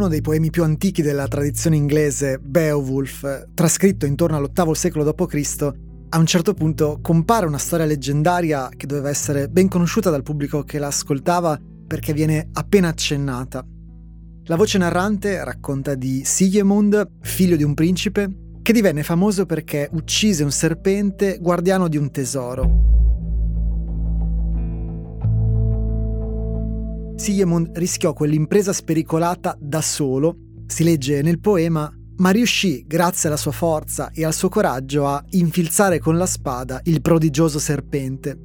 uno dei poemi più antichi della tradizione inglese, Beowulf, trascritto intorno all'VIII secolo d.C., a un certo punto compare una storia leggendaria che doveva essere ben conosciuta dal pubblico che l'ascoltava perché viene appena accennata. La voce narrante racconta di Sigemund, figlio di un principe, che divenne famoso perché uccise un serpente guardiano di un tesoro. Sigemund rischiò quell'impresa spericolata da solo, si legge nel poema, ma riuscì, grazie alla sua forza e al suo coraggio, a infilzare con la spada il prodigioso serpente.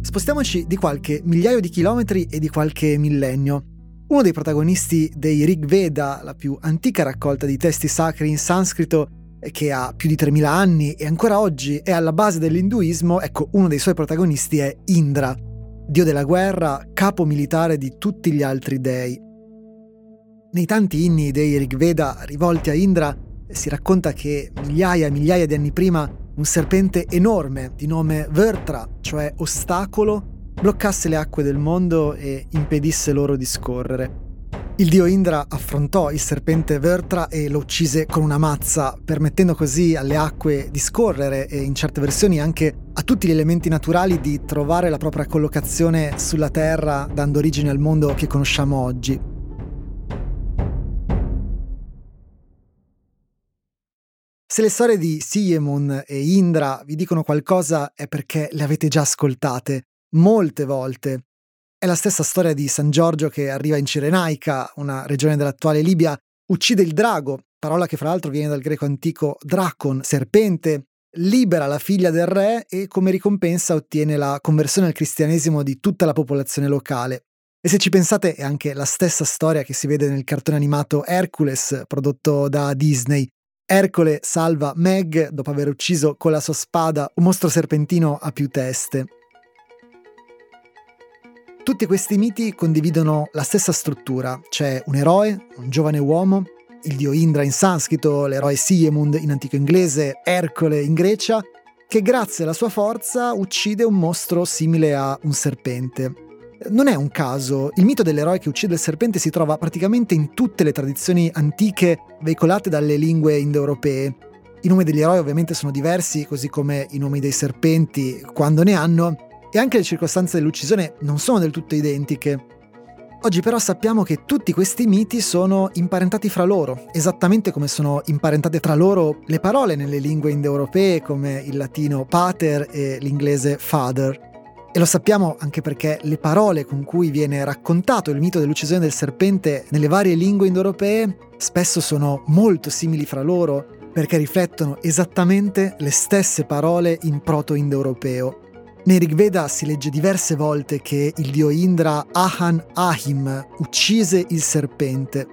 Spostiamoci di qualche migliaio di chilometri e di qualche millennio. Uno dei protagonisti dei Rig Veda, la più antica raccolta di testi sacri in sanscrito, che ha più di 3000 anni e ancora oggi è alla base dell'induismo, ecco, uno dei suoi protagonisti è Indra, dio della guerra, capo militare di tutti gli altri dei. Nei tanti inni dei Rigveda rivolti a Indra si racconta che migliaia e migliaia di anni prima un serpente enorme di nome Vertra, cioè ostacolo, bloccasse le acque del mondo e impedisse loro di scorrere. Il dio Indra affrontò il serpente Vertra e lo uccise con una mazza, permettendo così alle acque di scorrere e in certe versioni anche a tutti gli elementi naturali di trovare la propria collocazione sulla Terra, dando origine al mondo che conosciamo oggi. Se le storie di Siemon e Indra vi dicono qualcosa è perché le avete già ascoltate molte volte è la stessa storia di San Giorgio che arriva in Cirenaica, una regione dell'attuale Libia, uccide il drago, parola che fra l'altro viene dal greco antico dracon, serpente, libera la figlia del re e come ricompensa ottiene la conversione al cristianesimo di tutta la popolazione locale. E se ci pensate è anche la stessa storia che si vede nel cartone animato Hercules prodotto da Disney. Ercole salva Meg dopo aver ucciso con la sua spada un mostro serpentino a più teste. Tutti questi miti condividono la stessa struttura. C'è un eroe, un giovane uomo, il dio Indra in sanscrito, l'eroe Siemund in antico inglese, Ercole in Grecia, che grazie alla sua forza uccide un mostro simile a un serpente. Non è un caso, il mito dell'eroe che uccide il serpente si trova praticamente in tutte le tradizioni antiche veicolate dalle lingue indoeuropee. I nomi degli eroi ovviamente sono diversi, così come i nomi dei serpenti, quando ne hanno, e anche le circostanze dell'uccisione non sono del tutto identiche. Oggi però sappiamo che tutti questi miti sono imparentati fra loro, esattamente come sono imparentate tra loro le parole nelle lingue indoeuropee come il latino pater e l'inglese father. E lo sappiamo anche perché le parole con cui viene raccontato il mito dell'uccisione del serpente nelle varie lingue indoeuropee spesso sono molto simili fra loro perché riflettono esattamente le stesse parole in proto-indoeuropeo. Nei Rigveda si legge diverse volte che il dio Indra Ahan Ahim uccise il serpente.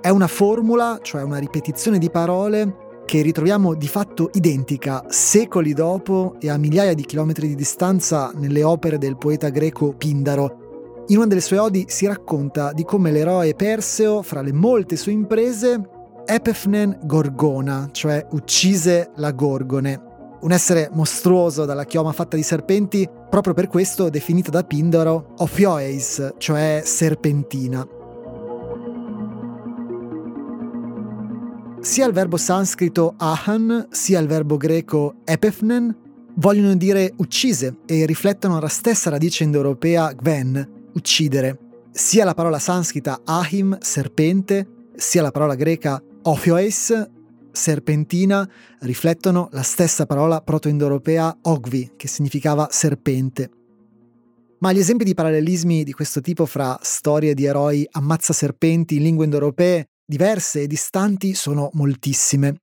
È una formula, cioè una ripetizione di parole che ritroviamo di fatto identica secoli dopo e a migliaia di chilometri di distanza nelle opere del poeta greco Pindaro. In una delle sue odi si racconta di come l'eroe Perseo, fra le molte sue imprese, Epefnen Gorgona, cioè uccise la Gorgone, un essere mostruoso dalla chioma fatta di serpenti, proprio per questo definita da Pindaro Ophioeis, cioè serpentina. Sia il verbo sanscrito ahan, sia il verbo greco epefnen vogliono dire uccise e riflettono la stessa radice indoeuropea gven, uccidere. Sia la parola sanscrita ahim, serpente, sia la parola greca ophioeis, serpentina riflettono la stessa parola proto-indoeuropea ogvi, che significava serpente. Ma gli esempi di parallelismi di questo tipo fra storie di eroi ammazza serpenti in lingue indoeuropee diverse e distanti sono moltissime.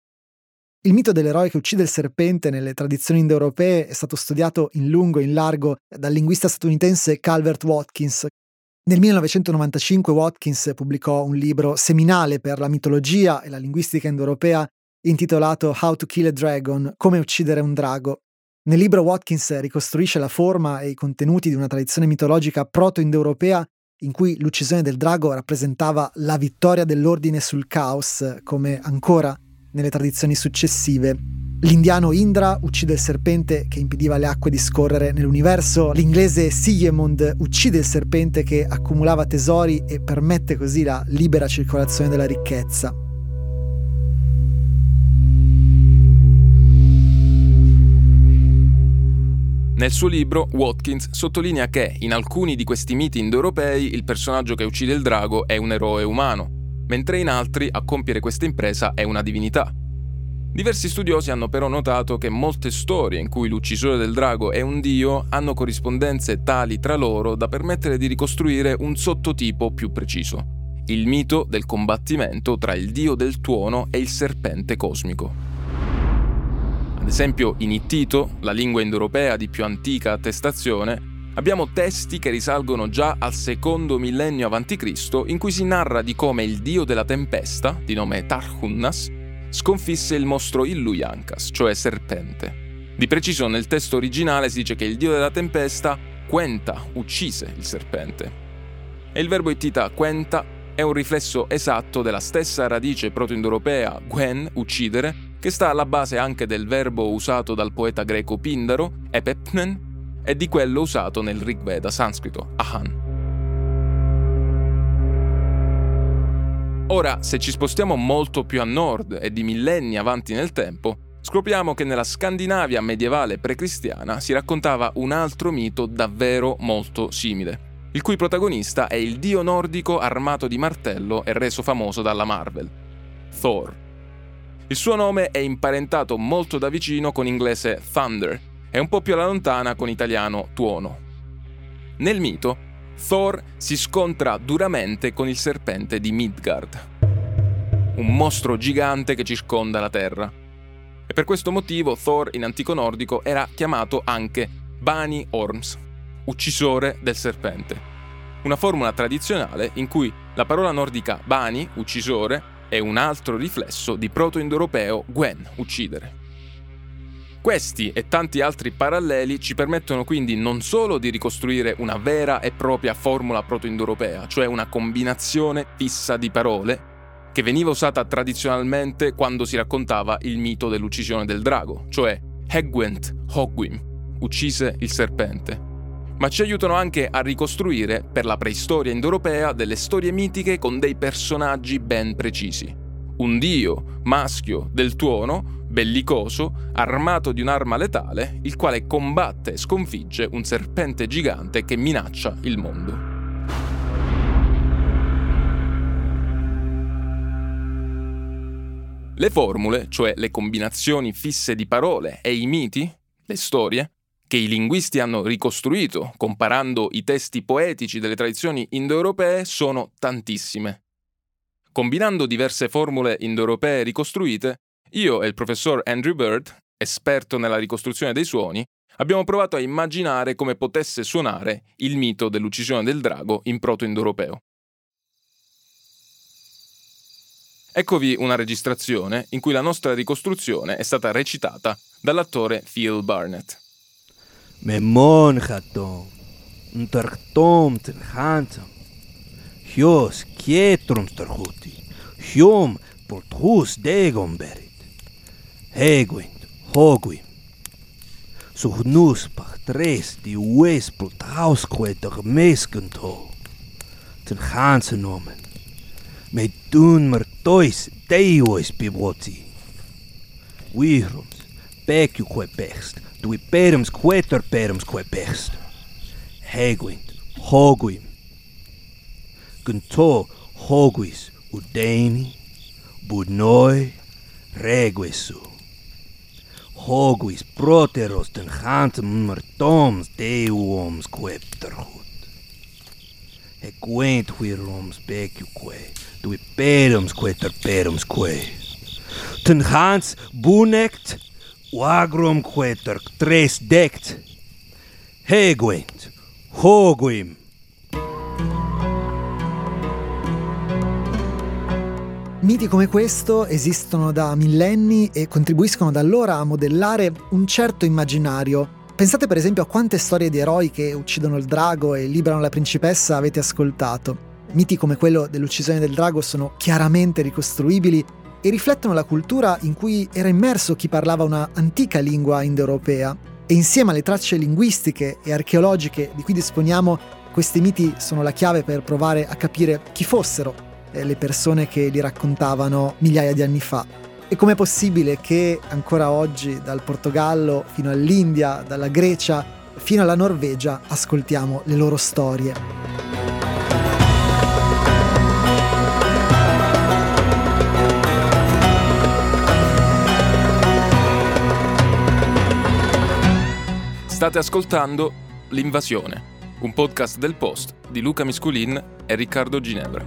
Il mito dell'eroe che uccide il serpente nelle tradizioni indoeuropee è stato studiato in lungo e in largo dal linguista statunitense Calvert Watkins. Nel 1995 Watkins pubblicò un libro seminale per la mitologia e la linguistica indoeuropea intitolato How to Kill a Dragon, come uccidere un drago. Nel libro Watkins ricostruisce la forma e i contenuti di una tradizione mitologica proto-indoeuropea in cui l'uccisione del drago rappresentava la vittoria dell'ordine sul caos, come ancora nelle tradizioni successive. L'indiano Indra uccide il serpente che impediva alle acque di scorrere nell'universo, l'inglese Sigemund uccide il serpente che accumulava tesori e permette così la libera circolazione della ricchezza. Nel suo libro, Watkins sottolinea che in alcuni di questi miti indoeuropei il personaggio che uccide il drago è un eroe umano, mentre in altri a compiere questa impresa è una divinità. Diversi studiosi hanno però notato che molte storie in cui l'uccisore del drago è un dio hanno corrispondenze tali tra loro da permettere di ricostruire un sottotipo più preciso, il mito del combattimento tra il dio del tuono e il serpente cosmico. Ad esempio, in Ittito, la lingua indoeuropea di più antica attestazione, abbiamo testi che risalgono già al secondo millennio a.C., in cui si narra di come il dio della tempesta, di nome Tarhunnas, sconfisse il mostro Illuyankas, cioè serpente. Di preciso nel testo originale si dice che il dio della tempesta, Quenta, uccise il serpente. E il verbo ittita Quenta è un riflesso esatto della stessa radice proto-indoeuropea Gwen, uccidere, che sta alla base anche del verbo usato dal poeta greco Pindaro, epepnen, e di quello usato nel Rig Veda sanscrito, ahan. Ora, se ci spostiamo molto più a nord e di millenni avanti nel tempo, scopriamo che nella Scandinavia medievale precristiana si raccontava un altro mito davvero molto simile, il cui protagonista è il dio nordico armato di martello e reso famoso dalla Marvel, Thor. Il suo nome è imparentato molto da vicino con inglese Thunder e un po' più alla lontana con italiano Tuono. Nel mito, Thor si scontra duramente con il serpente di Midgard, un mostro gigante che circonda la Terra. E per questo motivo Thor in antico nordico era chiamato anche Bani Orms, uccisore del serpente. Una formula tradizionale in cui la parola nordica Bani, uccisore, è un altro riflesso di proto-indoeuropeo Gwen, uccidere. Questi e tanti altri paralleli ci permettono quindi non solo di ricostruire una vera e propria formula proto-indoeuropea, cioè una combinazione fissa di parole, che veniva usata tradizionalmente quando si raccontava il mito dell'uccisione del drago, cioè Hegwent Hogwim, uccise il serpente. Ma ci aiutano anche a ricostruire, per la preistoria indoeuropea, delle storie mitiche con dei personaggi ben precisi. Un dio, maschio, del tuono, bellicoso, armato di un'arma letale, il quale combatte e sconfigge un serpente gigante che minaccia il mondo. Le formule, cioè le combinazioni fisse di parole e i miti, le storie, che i linguisti hanno ricostruito comparando i testi poetici delle tradizioni indoeuropee sono tantissime. Combinando diverse formule indoeuropee ricostruite, io e il professor Andrew Bird, esperto nella ricostruzione dei suoni, abbiamo provato a immaginare come potesse suonare il mito dell'uccisione del drago in proto-indoeuropeo. Eccovi una registrazione in cui la nostra ricostruzione è stata recitata dall'attore Phil Barnett. Memon hatom, ntarktom ten hantam. Hios kietrum starhuti, hiom porthus degom berit. Heguint, hoguim. Sugnus pachtres di ues portausque der meskent ho. Ten ganse nomen. Me dun mer tois deuis biboti. Virum, peciuque pest, tui perums queter perumsque pest. Heguint, hoguim. Gunto hoguis udeni, budnoi, reguesu. Hoguis proteros den hantem martoms deuoms quepterhut. Equent huiroms peciuque, tui perums queter perumsque. Ten hans bunekt wagrum queter tres dect. Heguent, hoguim. Miti come questo esistono da millenni e contribuiscono da allora a modellare un certo immaginario. Pensate per esempio a quante storie di eroi che uccidono il drago e liberano la principessa avete ascoltato. Miti come quello dell'uccisione del drago sono chiaramente ricostruibili e riflettono la cultura in cui era immerso chi parlava una antica lingua indoeuropea. E insieme alle tracce linguistiche e archeologiche di cui disponiamo, questi miti sono la chiave per provare a capire chi fossero eh, le persone che li raccontavano migliaia di anni fa. E com'è possibile che ancora oggi, dal Portogallo fino all'India, dalla Grecia fino alla Norvegia, ascoltiamo le loro storie? State ascoltando L'Invasione, un podcast del Post di Luca Misculin e Riccardo Ginevra.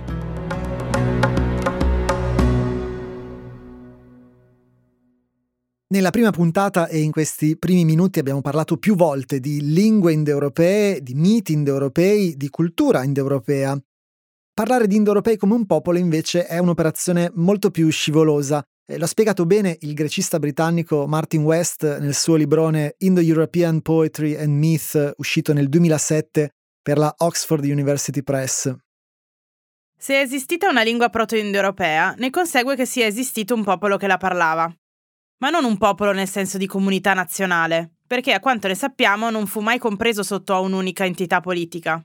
Nella prima puntata e in questi primi minuti abbiamo parlato più volte di lingue indoeuropee, di miti indoeuropei, di cultura indoeuropea. Parlare di indoeuropei come un popolo invece è un'operazione molto più scivolosa l'ha spiegato bene il grecista britannico Martin West nel suo librone Indo-European Poetry and Myth, uscito nel 2007 per la Oxford University Press. Se è esistita una lingua proto-indoeuropea, ne consegue che sia esistito un popolo che la parlava. Ma non un popolo nel senso di comunità nazionale, perché a quanto ne sappiamo non fu mai compreso sotto un'unica entità politica.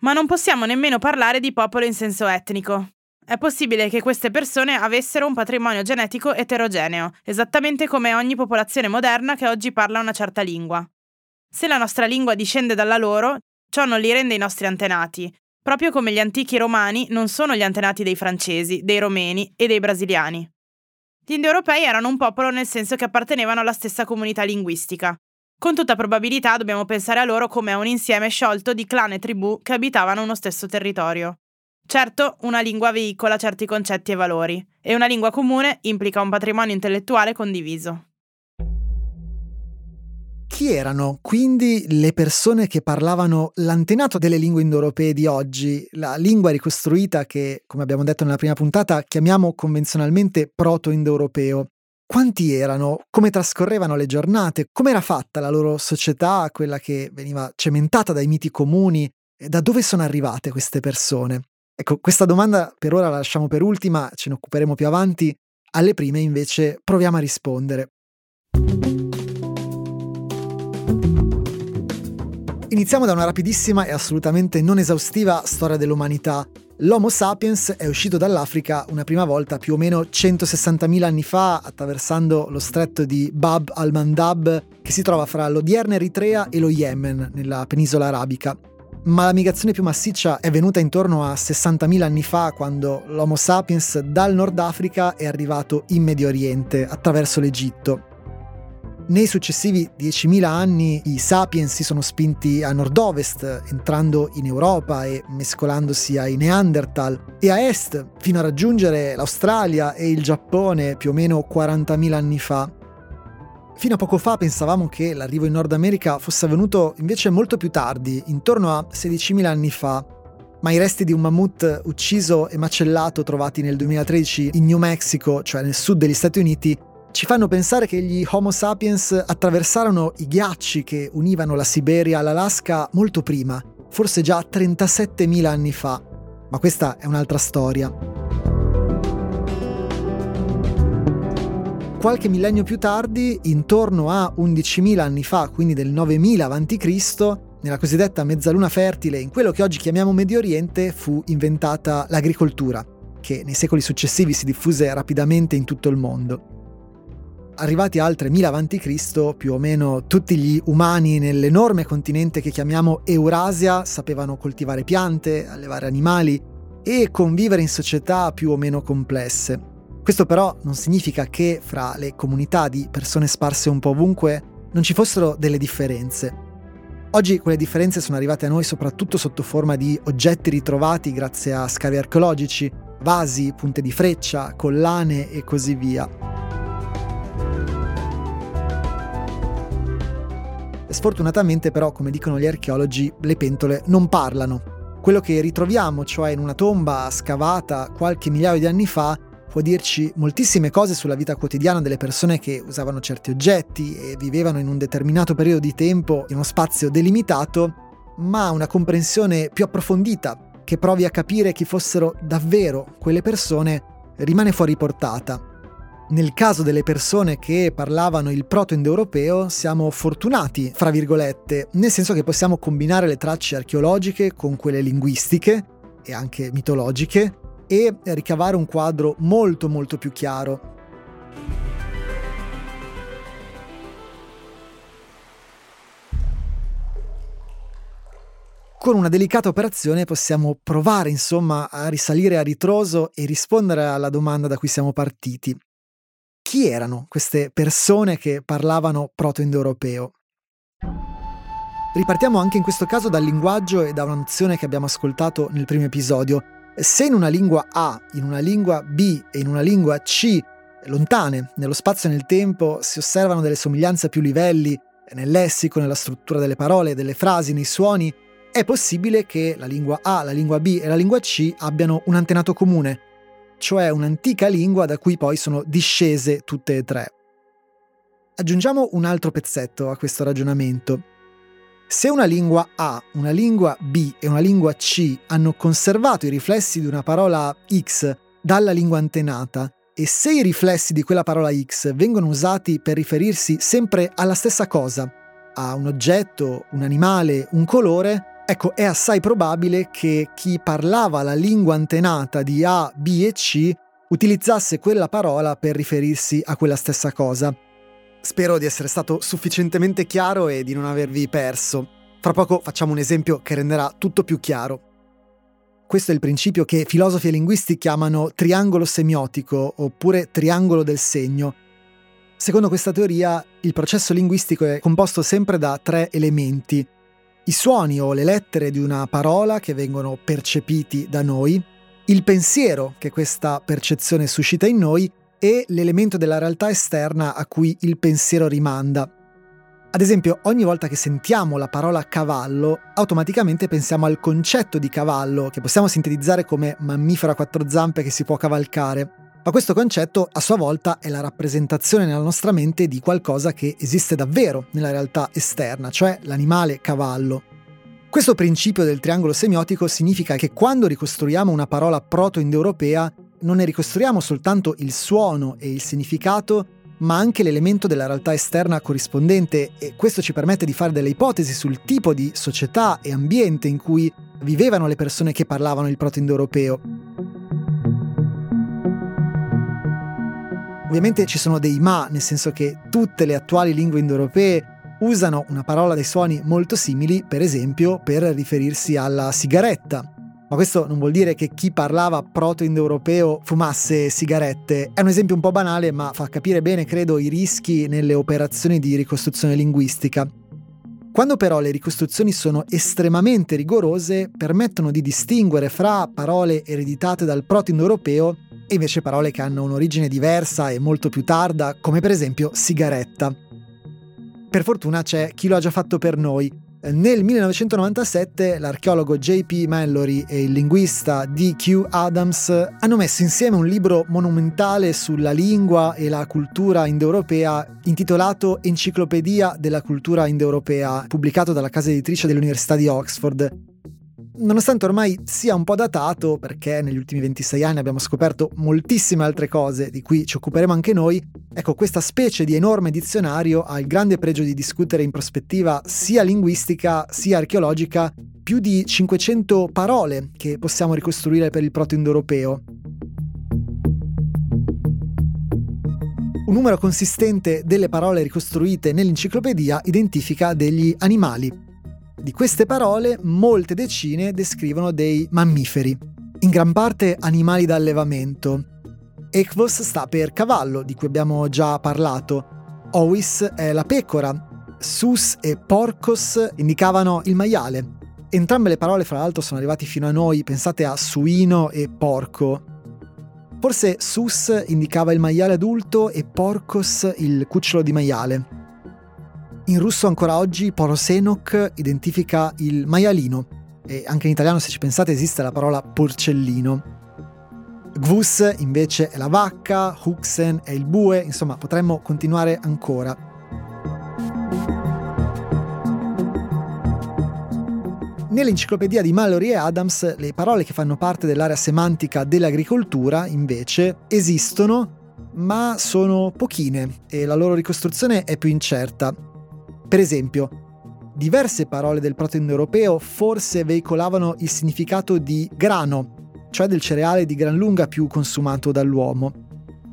Ma non possiamo nemmeno parlare di popolo in senso etnico, è possibile che queste persone avessero un patrimonio genetico eterogeneo, esattamente come ogni popolazione moderna che oggi parla una certa lingua. Se la nostra lingua discende dalla loro, ciò non li rende i nostri antenati, proprio come gli antichi romani non sono gli antenati dei francesi, dei romeni e dei brasiliani. Gli indoeuropei erano un popolo nel senso che appartenevano alla stessa comunità linguistica. Con tutta probabilità dobbiamo pensare a loro come a un insieme sciolto di clan e tribù che abitavano uno stesso territorio. Certo, una lingua veicola certi concetti e valori, e una lingua comune implica un patrimonio intellettuale condiviso. Chi erano quindi le persone che parlavano l'antenato delle lingue indoeuropee di oggi, la lingua ricostruita che, come abbiamo detto nella prima puntata, chiamiamo convenzionalmente proto-indoeuropeo? Quanti erano? Come trascorrevano le giornate? Come era fatta la loro società, quella che veniva cementata dai miti comuni? Da dove sono arrivate queste persone? Ecco, questa domanda per ora la lasciamo per ultima, ce ne occuperemo più avanti. Alle prime invece proviamo a rispondere. Iniziamo da una rapidissima e assolutamente non esaustiva storia dell'umanità. L'Homo sapiens è uscito dall'Africa una prima volta più o meno 160.000 anni fa, attraversando lo stretto di Bab al-Mandab, che si trova fra l'odierna Eritrea e lo Yemen, nella penisola arabica ma la migrazione più massiccia è venuta intorno a 60.000 anni fa quando l'Homo sapiens dal Nord Africa è arrivato in Medio Oriente attraverso l'Egitto. Nei successivi 10.000 anni i sapiens si sono spinti a nord-ovest, entrando in Europa e mescolandosi ai Neanderthal, e a est, fino a raggiungere l'Australia e il Giappone più o meno 40.000 anni fa. Fino a poco fa pensavamo che l'arrivo in Nord America fosse avvenuto invece molto più tardi, intorno a 16.000 anni fa, ma i resti di un mammut ucciso e macellato trovati nel 2013 in New Mexico, cioè nel sud degli Stati Uniti, ci fanno pensare che gli Homo sapiens attraversarono i ghiacci che univano la Siberia all'Alaska molto prima, forse già 37.000 anni fa. Ma questa è un'altra storia. Qualche millennio più tardi, intorno a 11.000 anni fa, quindi del 9000 a.C., nella cosiddetta mezzaluna fertile, in quello che oggi chiamiamo Medio Oriente, fu inventata l'agricoltura, che nei secoli successivi si diffuse rapidamente in tutto il mondo. Arrivati a altre 1000 a.C., più o meno tutti gli umani nell'enorme continente che chiamiamo Eurasia sapevano coltivare piante, allevare animali e convivere in società più o meno complesse. Questo però non significa che fra le comunità di persone sparse un po' ovunque non ci fossero delle differenze. Oggi quelle differenze sono arrivate a noi soprattutto sotto forma di oggetti ritrovati grazie a scavi archeologici, vasi, punte di freccia, collane e così via. Sfortunatamente però, come dicono gli archeologi, le pentole non parlano. Quello che ritroviamo, cioè in una tomba scavata qualche migliaio di anni fa, può dirci moltissime cose sulla vita quotidiana delle persone che usavano certi oggetti e vivevano in un determinato periodo di tempo in uno spazio delimitato, ma una comprensione più approfondita che provi a capire chi fossero davvero quelle persone rimane fuori portata. Nel caso delle persone che parlavano il proto-indoeuropeo siamo fortunati, fra virgolette, nel senso che possiamo combinare le tracce archeologiche con quelle linguistiche e anche mitologiche e ricavare un quadro molto molto più chiaro. Con una delicata operazione possiamo provare insomma a risalire a ritroso e rispondere alla domanda da cui siamo partiti. Chi erano queste persone che parlavano proto-indoeuropeo? Ripartiamo anche in questo caso dal linguaggio e da una nozione che abbiamo ascoltato nel primo episodio. Se in una lingua A, in una lingua B e in una lingua C, lontane, nello spazio e nel tempo, si osservano delle somiglianze a più livelli, nel lessico, nella struttura delle parole, delle frasi, nei suoni, è possibile che la lingua A, la lingua B e la lingua C abbiano un antenato comune, cioè un'antica lingua da cui poi sono discese tutte e tre. Aggiungiamo un altro pezzetto a questo ragionamento. Se una lingua A, una lingua B e una lingua C hanno conservato i riflessi di una parola X dalla lingua antenata, e se i riflessi di quella parola X vengono usati per riferirsi sempre alla stessa cosa, a un oggetto, un animale, un colore, Ecco, è assai probabile che chi parlava la lingua antenata di A, B e C utilizzasse quella parola per riferirsi a quella stessa cosa. Spero di essere stato sufficientemente chiaro e di non avervi perso. Fra poco facciamo un esempio che renderà tutto più chiaro. Questo è il principio che filosofi e linguisti chiamano triangolo semiotico oppure triangolo del segno. Secondo questa teoria, il processo linguistico è composto sempre da tre elementi, i suoni o le lettere di una parola che vengono percepiti da noi, il pensiero che questa percezione suscita in noi e l'elemento della realtà esterna a cui il pensiero rimanda. Ad esempio, ogni volta che sentiamo la parola cavallo, automaticamente pensiamo al concetto di cavallo, che possiamo sintetizzare come mammifero a quattro zampe che si può cavalcare. Ma questo concetto a sua volta è la rappresentazione nella nostra mente di qualcosa che esiste davvero nella realtà esterna, cioè l'animale cavallo. Questo principio del triangolo semiotico significa che quando ricostruiamo una parola proto-indoeuropea non ne ricostruiamo soltanto il suono e il significato, ma anche l'elemento della realtà esterna corrispondente e questo ci permette di fare delle ipotesi sul tipo di società e ambiente in cui vivevano le persone che parlavano il proto-indoeuropeo. Ovviamente ci sono dei ma, nel senso che tutte le attuali lingue indoeuropee usano una parola dei suoni molto simili, per esempio, per riferirsi alla sigaretta. Ma questo non vuol dire che chi parlava proto-indoeuropeo fumasse sigarette. È un esempio un po' banale, ma fa capire bene, credo, i rischi nelle operazioni di ricostruzione linguistica. Quando però le ricostruzioni sono estremamente rigorose, permettono di distinguere fra parole ereditate dal proto-indoeuropeo e invece parole che hanno un'origine diversa e molto più tarda, come per esempio sigaretta. Per fortuna c'è chi lo ha già fatto per noi. Nel 1997 l'archeologo J.P. Mallory e il linguista D.Q. Adams hanno messo insieme un libro monumentale sulla lingua e la cultura indoeuropea intitolato Enciclopedia della cultura indoeuropea, pubblicato dalla casa editrice dell'Università di Oxford. Nonostante ormai sia un po' datato, perché negli ultimi 26 anni abbiamo scoperto moltissime altre cose di cui ci occuperemo anche noi, ecco questa specie di enorme dizionario ha il grande pregio di discutere in prospettiva sia linguistica sia archeologica più di 500 parole che possiamo ricostruire per il proto-indoeuropeo. Un numero consistente delle parole ricostruite nell'enciclopedia identifica degli animali, di queste parole, molte decine descrivono dei mammiferi, in gran parte animali da allevamento. Ekvos sta per cavallo, di cui abbiamo già parlato. Ovis è la pecora. Sus e porcos indicavano il maiale. Entrambe le parole, fra l'altro, sono arrivate fino a noi, pensate a suino e porco. Forse sus indicava il maiale adulto e porcos il cucciolo di maiale. In russo ancora oggi Porosenok identifica il maialino e anche in italiano se ci pensate esiste la parola porcellino. Gvus invece è la vacca, Huxen è il bue, insomma potremmo continuare ancora. Nell'enciclopedia di Mallory e Adams le parole che fanno parte dell'area semantica dell'agricoltura invece esistono ma sono pochine e la loro ricostruzione è più incerta. Per esempio, diverse parole del proto-indoeuropeo forse veicolavano il significato di grano, cioè del cereale di gran lunga più consumato dall'uomo.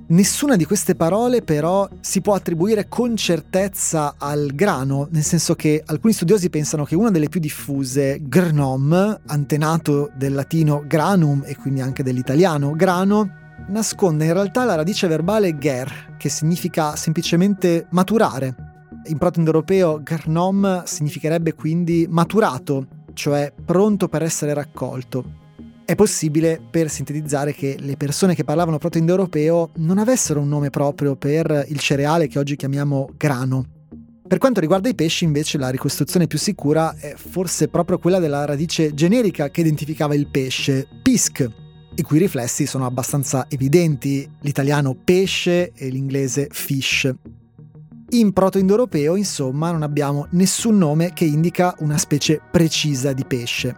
Nessuna di queste parole però si può attribuire con certezza al grano, nel senso che alcuni studiosi pensano che una delle più diffuse, grnom, antenato del latino granum e quindi anche dell'italiano grano, nasconde in realtà la radice verbale ger, che significa semplicemente maturare. In proto-indoeuropeo grnom significherebbe quindi maturato, cioè pronto per essere raccolto. È possibile, per sintetizzare, che le persone che parlavano proto-indoeuropeo non avessero un nome proprio per il cereale che oggi chiamiamo grano. Per quanto riguarda i pesci, invece, la ricostruzione più sicura è forse proprio quella della radice generica che identificava il pesce, pisc, i cui riflessi sono abbastanza evidenti, l'italiano pesce e l'inglese fish. In proto-indoeuropeo, insomma, non abbiamo nessun nome che indica una specie precisa di pesce.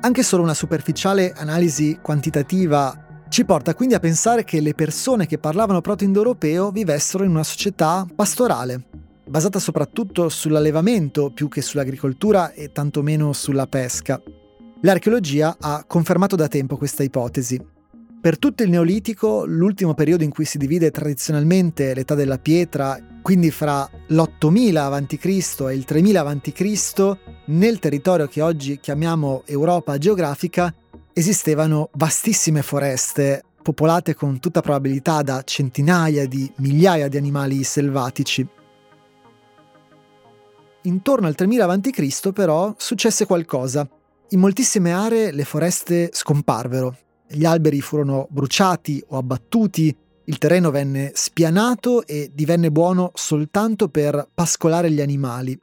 Anche solo una superficiale analisi quantitativa ci porta quindi a pensare che le persone che parlavano proto-indoeuropeo vivessero in una società pastorale, basata soprattutto sull'allevamento più che sull'agricoltura e tantomeno sulla pesca. L'archeologia ha confermato da tempo questa ipotesi. Per tutto il Neolitico, l'ultimo periodo in cui si divide tradizionalmente l'età della pietra quindi fra l'8000 a.C. e il 3000 a.C., nel territorio che oggi chiamiamo Europa geografica, esistevano vastissime foreste, popolate con tutta probabilità da centinaia di migliaia di animali selvatici. Intorno al 3000 a.C. però successe qualcosa. In moltissime aree le foreste scomparvero, gli alberi furono bruciati o abbattuti, il terreno venne spianato e divenne buono soltanto per pascolare gli animali.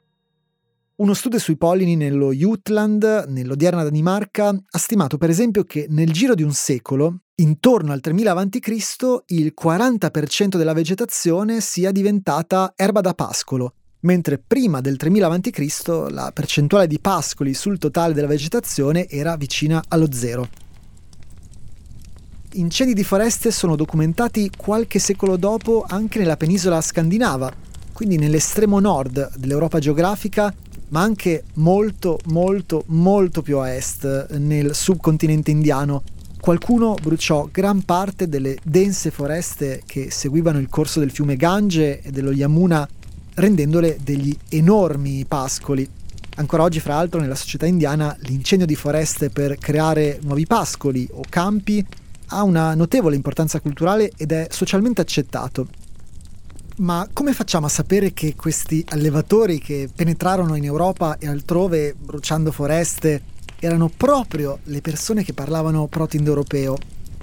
Uno studio sui pollini nello Jutland, nell'odierna Danimarca, ha stimato per esempio che nel giro di un secolo, intorno al 3000 a.C., il 40% della vegetazione sia diventata erba da pascolo, mentre prima del 3000 a.C. la percentuale di pascoli sul totale della vegetazione era vicina allo zero incendi di foreste sono documentati qualche secolo dopo anche nella penisola scandinava, quindi nell'estremo nord dell'Europa geografica, ma anche molto, molto, molto più a est, nel subcontinente indiano. Qualcuno bruciò gran parte delle dense foreste che seguivano il corso del fiume Gange e dello Yamuna, rendendole degli enormi pascoli. Ancora oggi, fra l'altro, nella società indiana l'incendio di foreste per creare nuovi pascoli o campi ha una notevole importanza culturale ed è socialmente accettato. Ma come facciamo a sapere che questi allevatori che penetrarono in Europa e altrove bruciando foreste erano proprio le persone che parlavano proto-indoeuropeo?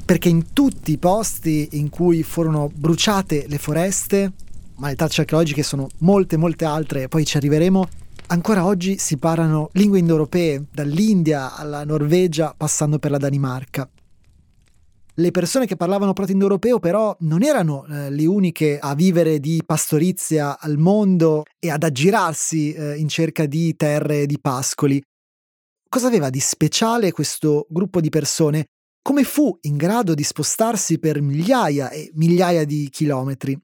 Perché in tutti i posti in cui furono bruciate le foreste, ma le tracce archeologiche sono molte molte altre, poi ci arriveremo, ancora oggi si parlano lingue indoeuropee, dall'India alla Norvegia passando per la Danimarca. Le persone che parlavano proto-indoeuropeo però non erano eh, le uniche a vivere di pastorizia al mondo e ad aggirarsi eh, in cerca di terre e di pascoli. Cosa aveva di speciale questo gruppo di persone? Come fu in grado di spostarsi per migliaia e migliaia di chilometri?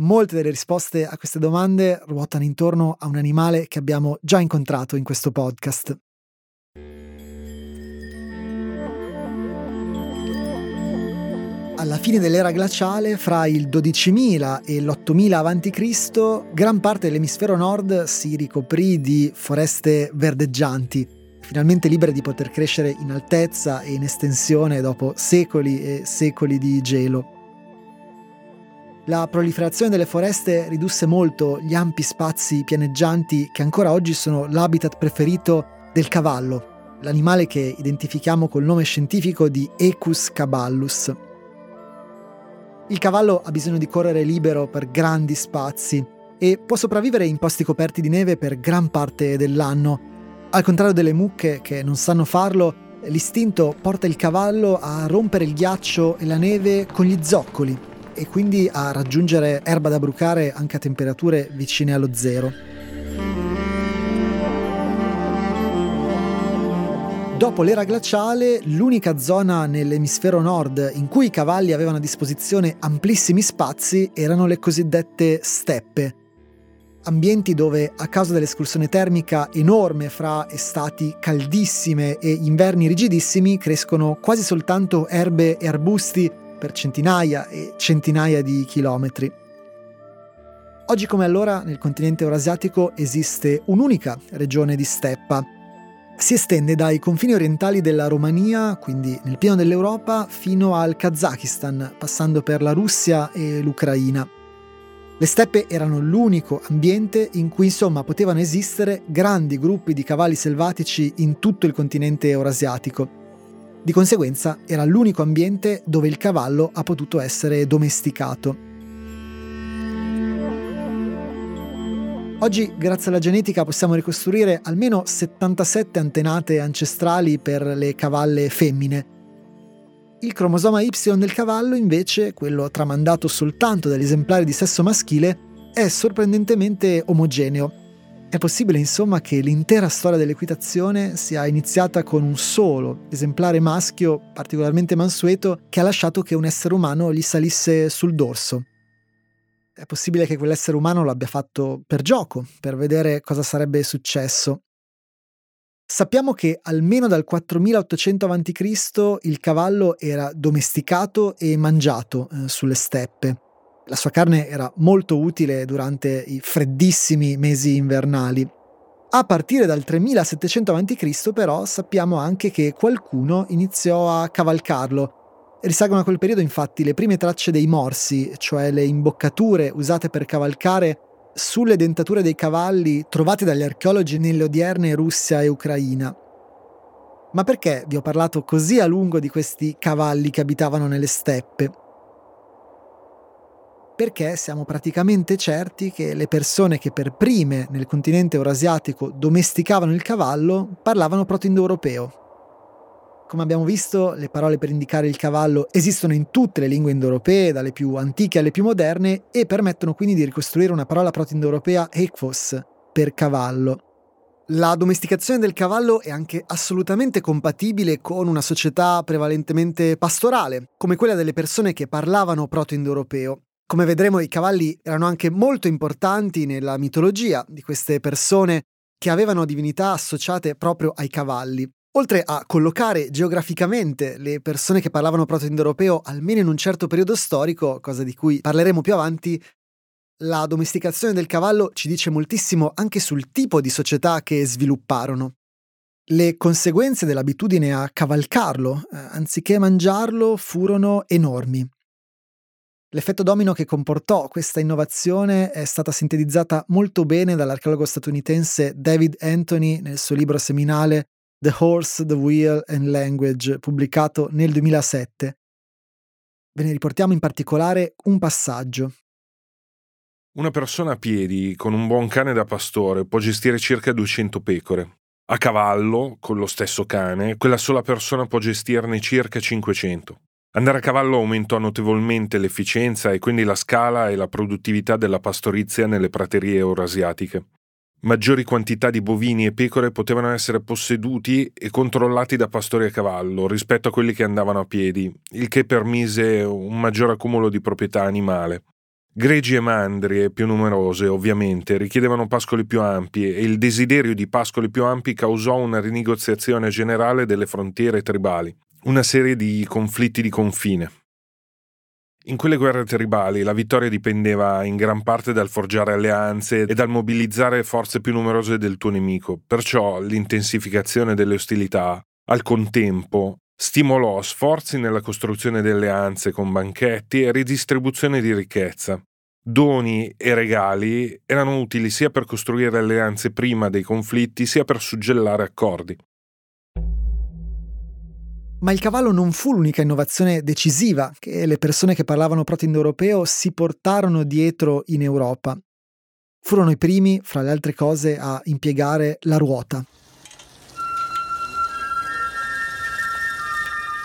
Molte delle risposte a queste domande ruotano intorno a un animale che abbiamo già incontrato in questo podcast. Alla fine dell'era glaciale, fra il 12.000 e l'8.000 a.C., gran parte dell'emisfero nord si ricoprì di foreste verdeggianti, finalmente libere di poter crescere in altezza e in estensione dopo secoli e secoli di gelo. La proliferazione delle foreste ridusse molto gli ampi spazi pianeggianti che ancora oggi sono l'habitat preferito del cavallo, l'animale che identifichiamo col nome scientifico di Equus caballus. Il cavallo ha bisogno di correre libero per grandi spazi e può sopravvivere in posti coperti di neve per gran parte dell'anno. Al contrario delle mucche che non sanno farlo, l'istinto porta il cavallo a rompere il ghiaccio e la neve con gli zoccoli e quindi a raggiungere erba da brucare anche a temperature vicine allo zero. Dopo l'era glaciale, l'unica zona nell'emisfero nord in cui i cavalli avevano a disposizione amplissimi spazi erano le cosiddette steppe, ambienti dove a causa dell'escursione termica enorme fra estati caldissime e inverni rigidissimi crescono quasi soltanto erbe e arbusti per centinaia e centinaia di chilometri. Oggi come allora nel continente eurasiatico esiste un'unica regione di steppa. Si estende dai confini orientali della Romania, quindi nel pieno dell'Europa, fino al Kazakistan, passando per la Russia e l'Ucraina. Le steppe erano l'unico ambiente in cui insomma potevano esistere grandi gruppi di cavalli selvatici in tutto il continente eurasiatico. Di conseguenza era l'unico ambiente dove il cavallo ha potuto essere domesticato. Oggi, grazie alla genetica, possiamo ricostruire almeno 77 antenate ancestrali per le cavalle femmine, il cromosoma Y del cavallo, invece, quello tramandato soltanto dagli esemplari di sesso maschile, è sorprendentemente omogeneo. È possibile insomma che l'intera storia dell'equitazione sia iniziata con un solo esemplare maschio particolarmente mansueto che ha lasciato che un essere umano gli salisse sul dorso. È possibile che quell'essere umano l'abbia fatto per gioco, per vedere cosa sarebbe successo. Sappiamo che almeno dal 4800 a.C. il cavallo era domesticato e mangiato eh, sulle steppe. La sua carne era molto utile durante i freddissimi mesi invernali. A partire dal 3700 a.C. però sappiamo anche che qualcuno iniziò a cavalcarlo. Risalgono a quel periodo infatti le prime tracce dei morsi, cioè le imboccature usate per cavalcare sulle dentature dei cavalli trovate dagli archeologi nelle odierne Russia e Ucraina. Ma perché vi ho parlato così a lungo di questi cavalli che abitavano nelle steppe? Perché siamo praticamente certi che le persone che per prime nel continente eurasiatico domesticavano il cavallo parlavano proto-indoeuropeo, come abbiamo visto, le parole per indicare il cavallo esistono in tutte le lingue indoeuropee, dalle più antiche alle più moderne, e permettono quindi di ricostruire una parola proto-indoeuropea ekphos, per cavallo. La domesticazione del cavallo è anche assolutamente compatibile con una società prevalentemente pastorale, come quella delle persone che parlavano proto-indoeuropeo. Come vedremo, i cavalli erano anche molto importanti nella mitologia di queste persone che avevano divinità associate proprio ai cavalli. Oltre a collocare geograficamente le persone che parlavano proto-indoeuropeo almeno in un certo periodo storico, cosa di cui parleremo più avanti, la domesticazione del cavallo ci dice moltissimo anche sul tipo di società che svilupparono. Le conseguenze dell'abitudine a cavalcarlo, eh, anziché mangiarlo, furono enormi. L'effetto domino che comportò questa innovazione è stata sintetizzata molto bene dall'archeologo statunitense David Anthony nel suo libro seminale The Horse, the Wheel and Language, pubblicato nel 2007. Ve ne riportiamo in particolare un passaggio. Una persona a piedi con un buon cane da pastore può gestire circa 200 pecore. A cavallo, con lo stesso cane, quella sola persona può gestirne circa 500. Andare a cavallo aumentò notevolmente l'efficienza e quindi la scala e la produttività della pastorizia nelle praterie eurasiatiche. Maggiori quantità di bovini e pecore potevano essere posseduti e controllati da pastori a cavallo rispetto a quelli che andavano a piedi, il che permise un maggior accumulo di proprietà animale. Greggi e mandrie più numerose, ovviamente, richiedevano pascoli più ampi e il desiderio di pascoli più ampi causò una rinegoziazione generale delle frontiere tribali, una serie di conflitti di confine. In quelle guerre tribali la vittoria dipendeva in gran parte dal forgiare alleanze e dal mobilizzare forze più numerose del tuo nemico, perciò l'intensificazione delle ostilità, al contempo, stimolò sforzi nella costruzione di alleanze con banchetti e ridistribuzione di ricchezza. Doni e regali erano utili sia per costruire alleanze prima dei conflitti sia per suggellare accordi. Ma il cavallo non fu l'unica innovazione decisiva che le persone che parlavano proto-indoeuropeo si portarono dietro in Europa. Furono i primi, fra le altre cose, a impiegare la ruota.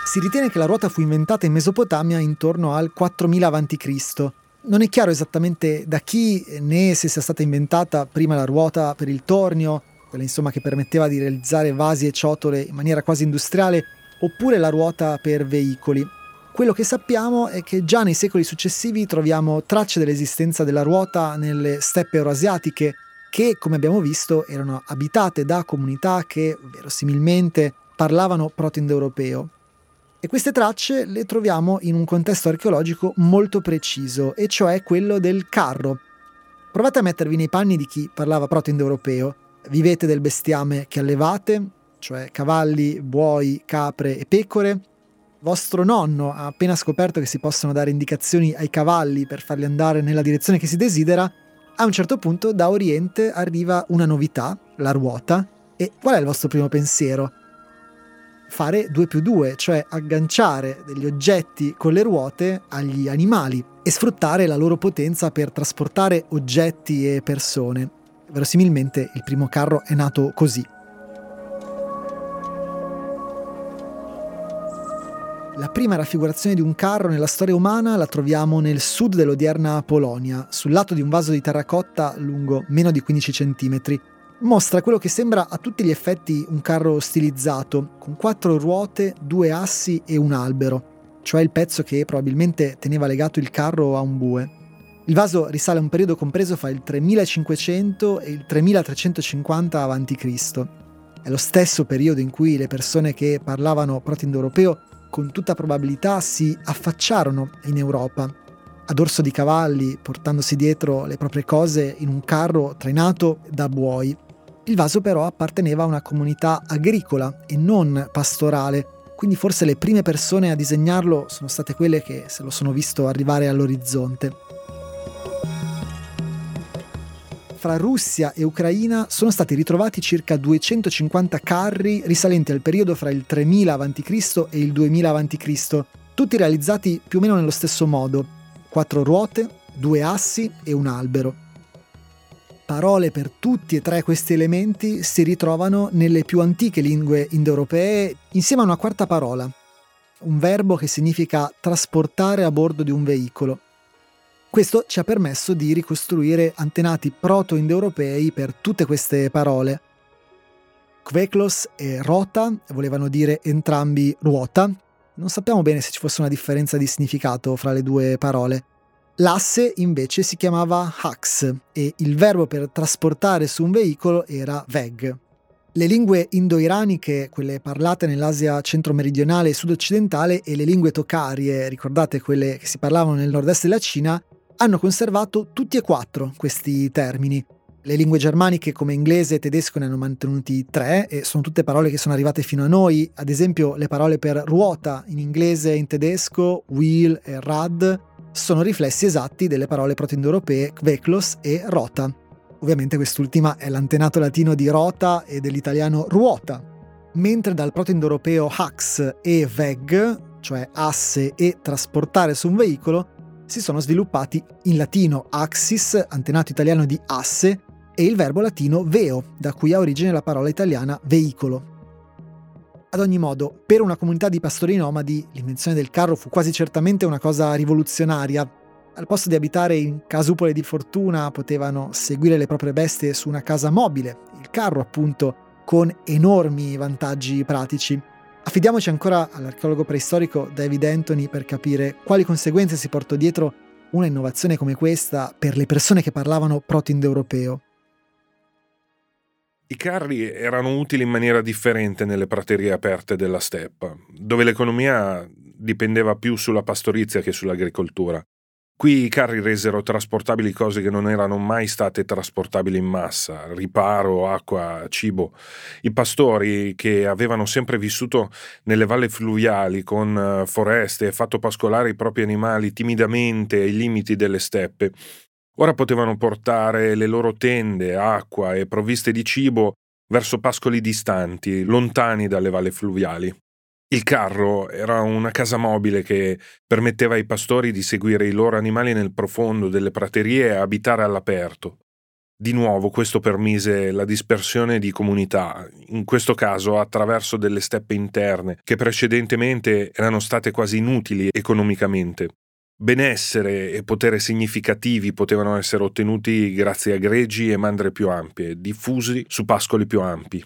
Si ritiene che la ruota fu inventata in Mesopotamia intorno al 4000 a.C. Non è chiaro esattamente da chi né se sia stata inventata prima la ruota per il tornio quella insomma che permetteva di realizzare vasi e ciotole in maniera quasi industriale, oppure la ruota per veicoli. Quello che sappiamo è che già nei secoli successivi troviamo tracce dell'esistenza della ruota nelle steppe euroasiatiche, che, come abbiamo visto, erano abitate da comunità che verosimilmente parlavano proto-indoeuropeo. E queste tracce le troviamo in un contesto archeologico molto preciso, e cioè quello del carro. Provate a mettervi nei panni di chi parlava proto-indoeuropeo. Vivete del bestiame che allevate, cioè cavalli, buoi, capre e pecore. Vostro nonno ha appena scoperto che si possono dare indicazioni ai cavalli per farli andare nella direzione che si desidera a un certo punto da Oriente arriva una novità, la ruota, e qual è il vostro primo pensiero? Fare 2 più 2, cioè agganciare degli oggetti con le ruote agli animali e sfruttare la loro potenza per trasportare oggetti e persone. Verosimilmente il primo carro è nato così. La prima raffigurazione di un carro nella storia umana la troviamo nel sud dell'odierna Polonia, sul lato di un vaso di terracotta lungo meno di 15 cm. Mostra quello che sembra a tutti gli effetti un carro stilizzato, con quattro ruote, due assi e un albero, cioè il pezzo che probabilmente teneva legato il carro a un bue. Il vaso risale a un periodo compreso fra il 3500 e il 3350 a.C. È lo stesso periodo in cui le persone che parlavano proto-indoeuropeo con tutta probabilità si affacciarono in Europa, a dorso di cavalli, portandosi dietro le proprie cose in un carro trainato da buoi. Il vaso però apparteneva a una comunità agricola e non pastorale, quindi forse le prime persone a disegnarlo sono state quelle che se lo sono visto arrivare all'orizzonte. Fra Russia e Ucraina sono stati ritrovati circa 250 carri risalenti al periodo fra il 3000 a.C. e il 2000 a.C., tutti realizzati più o meno nello stesso modo, quattro ruote, due assi e un albero. Parole per tutti e tre questi elementi si ritrovano nelle più antiche lingue indoeuropee insieme a una quarta parola, un verbo che significa trasportare a bordo di un veicolo. Questo ci ha permesso di ricostruire antenati proto-indoeuropei per tutte queste parole. Kveklos e rota volevano dire entrambi ruota. Non sappiamo bene se ci fosse una differenza di significato fra le due parole. L'asse invece si chiamava hax e il verbo per trasportare su un veicolo era veg. Le lingue indo-iraniche, quelle parlate nell'Asia centro-meridionale e sud-occidentale, e le lingue tocarie, ricordate quelle che si parlavano nel nord-est della Cina, hanno conservato tutti e quattro questi termini. Le lingue germaniche come inglese e tedesco ne hanno mantenuti tre e sono tutte parole che sono arrivate fino a noi, ad esempio le parole per ruota in inglese e in tedesco, wheel e rad, sono riflessi esatti delle parole proto-indoeuropee kveklos e rota. Ovviamente quest'ultima è l'antenato latino di rota e dell'italiano ruota, mentre dal proto-indoeuropeo hax e veg, cioè asse e trasportare su un veicolo, si sono sviluppati in latino axis, antenato italiano di asse, e il verbo latino veo, da cui ha origine la parola italiana veicolo. Ad ogni modo, per una comunità di pastori nomadi, l'invenzione del carro fu quasi certamente una cosa rivoluzionaria. Al posto di abitare in casupole di fortuna, potevano seguire le proprie bestie su una casa mobile, il carro appunto, con enormi vantaggi pratici. Affidiamoci ancora all'archeologo preistorico David Anthony per capire quali conseguenze si portò dietro una innovazione come questa per le persone che parlavano proto-indoeuropeo. I carri erano utili in maniera differente nelle praterie aperte della steppa, dove l'economia dipendeva più sulla pastorizia che sull'agricoltura. Qui i carri resero trasportabili cose che non erano mai state trasportabili in massa, riparo, acqua, cibo. I pastori che avevano sempre vissuto nelle valli fluviali con eh, foreste e fatto pascolare i propri animali timidamente ai limiti delle steppe, ora potevano portare le loro tende, acqua e provviste di cibo verso pascoli distanti, lontani dalle valli fluviali. Il carro era una casa mobile che permetteva ai pastori di seguire i loro animali nel profondo delle praterie e abitare all'aperto. Di nuovo questo permise la dispersione di comunità, in questo caso attraverso delle steppe interne che precedentemente erano state quasi inutili economicamente. Benessere e potere significativi potevano essere ottenuti grazie a greggi e mandre più ampie, diffusi su pascoli più ampi.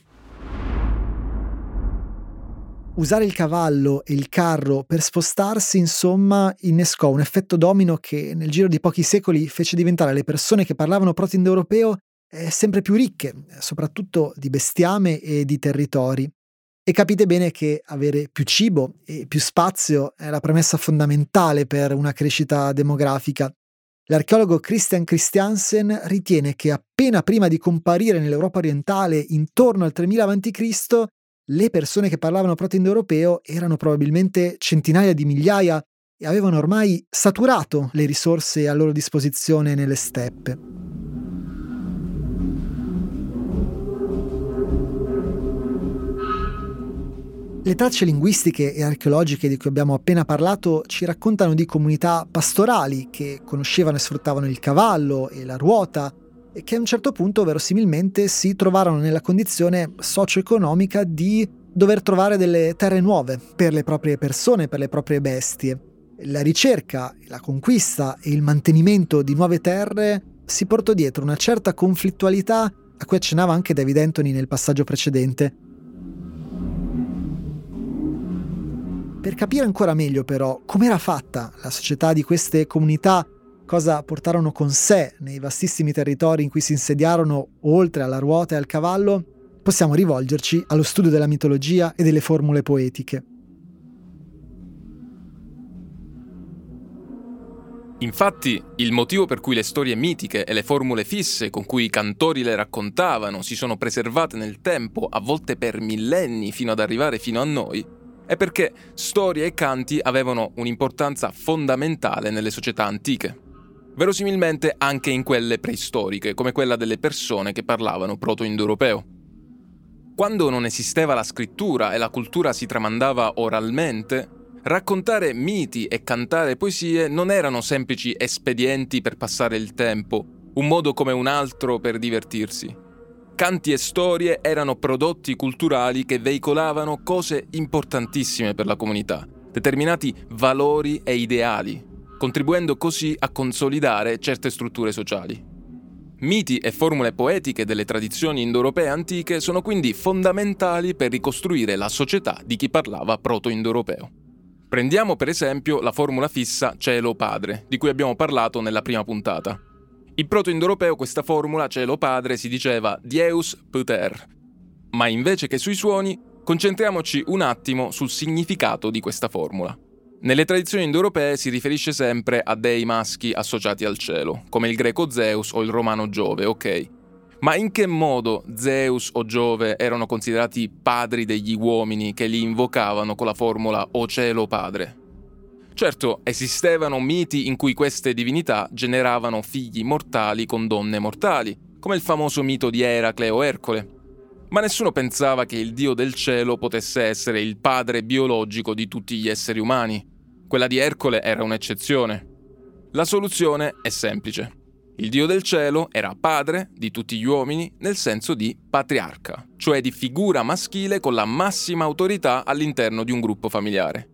Usare il cavallo e il carro per spostarsi, insomma, innescò un effetto domino che nel giro di pochi secoli fece diventare le persone che parlavano proto-indoeuropeo eh, sempre più ricche, soprattutto di bestiame e di territori. E capite bene che avere più cibo e più spazio è la premessa fondamentale per una crescita demografica. L'archeologo Christian Christiansen ritiene che appena prima di comparire nell'Europa orientale, intorno al 3000 a.C., le persone che parlavano proto-indoeuropeo erano probabilmente centinaia di migliaia e avevano ormai saturato le risorse a loro disposizione nelle steppe. Le tracce linguistiche e archeologiche di cui abbiamo appena parlato ci raccontano di comunità pastorali che conoscevano e sfruttavano il cavallo e la ruota che a un certo punto verosimilmente si trovarono nella condizione socio-economica di dover trovare delle terre nuove per le proprie persone, per le proprie bestie. La ricerca, la conquista e il mantenimento di nuove terre si portò dietro una certa conflittualità a cui accennava anche David Anthony nel passaggio precedente, Per capire ancora meglio però come era fatta la società di queste comunità, cosa portarono con sé nei vastissimi territori in cui si insediarono oltre alla ruota e al cavallo, possiamo rivolgerci allo studio della mitologia e delle formule poetiche. Infatti, il motivo per cui le storie mitiche e le formule fisse con cui i cantori le raccontavano si sono preservate nel tempo, a volte per millenni, fino ad arrivare fino a noi, è perché storie e canti avevano un'importanza fondamentale nelle società antiche. Verosimilmente anche in quelle preistoriche, come quella delle persone che parlavano proto-indoeuropeo. Quando non esisteva la scrittura e la cultura si tramandava oralmente, raccontare miti e cantare poesie non erano semplici espedienti per passare il tempo, un modo come un altro per divertirsi canti e storie erano prodotti culturali che veicolavano cose importantissime per la comunità, determinati valori e ideali, contribuendo così a consolidare certe strutture sociali. Miti e formule poetiche delle tradizioni indoeuropee antiche sono quindi fondamentali per ricostruire la società di chi parlava proto-indoeuropeo. Prendiamo per esempio la formula fissa cielo padre, di cui abbiamo parlato nella prima puntata. In proto-indoeuropeo questa formula cielo padre si diceva Dieus Puter, ma invece che sui suoni concentriamoci un attimo sul significato di questa formula. Nelle tradizioni indoeuropee si riferisce sempre a dei maschi associati al cielo, come il greco Zeus o il romano Giove, ok? Ma in che modo Zeus o Giove erano considerati padri degli uomini che li invocavano con la formula O cielo padre? Certo, esistevano miti in cui queste divinità generavano figli mortali con donne mortali, come il famoso mito di Eracle o Ercole. Ma nessuno pensava che il dio del cielo potesse essere il padre biologico di tutti gli esseri umani. Quella di Ercole era un'eccezione. La soluzione è semplice. Il dio del cielo era padre di tutti gli uomini nel senso di patriarca, cioè di figura maschile con la massima autorità all'interno di un gruppo familiare.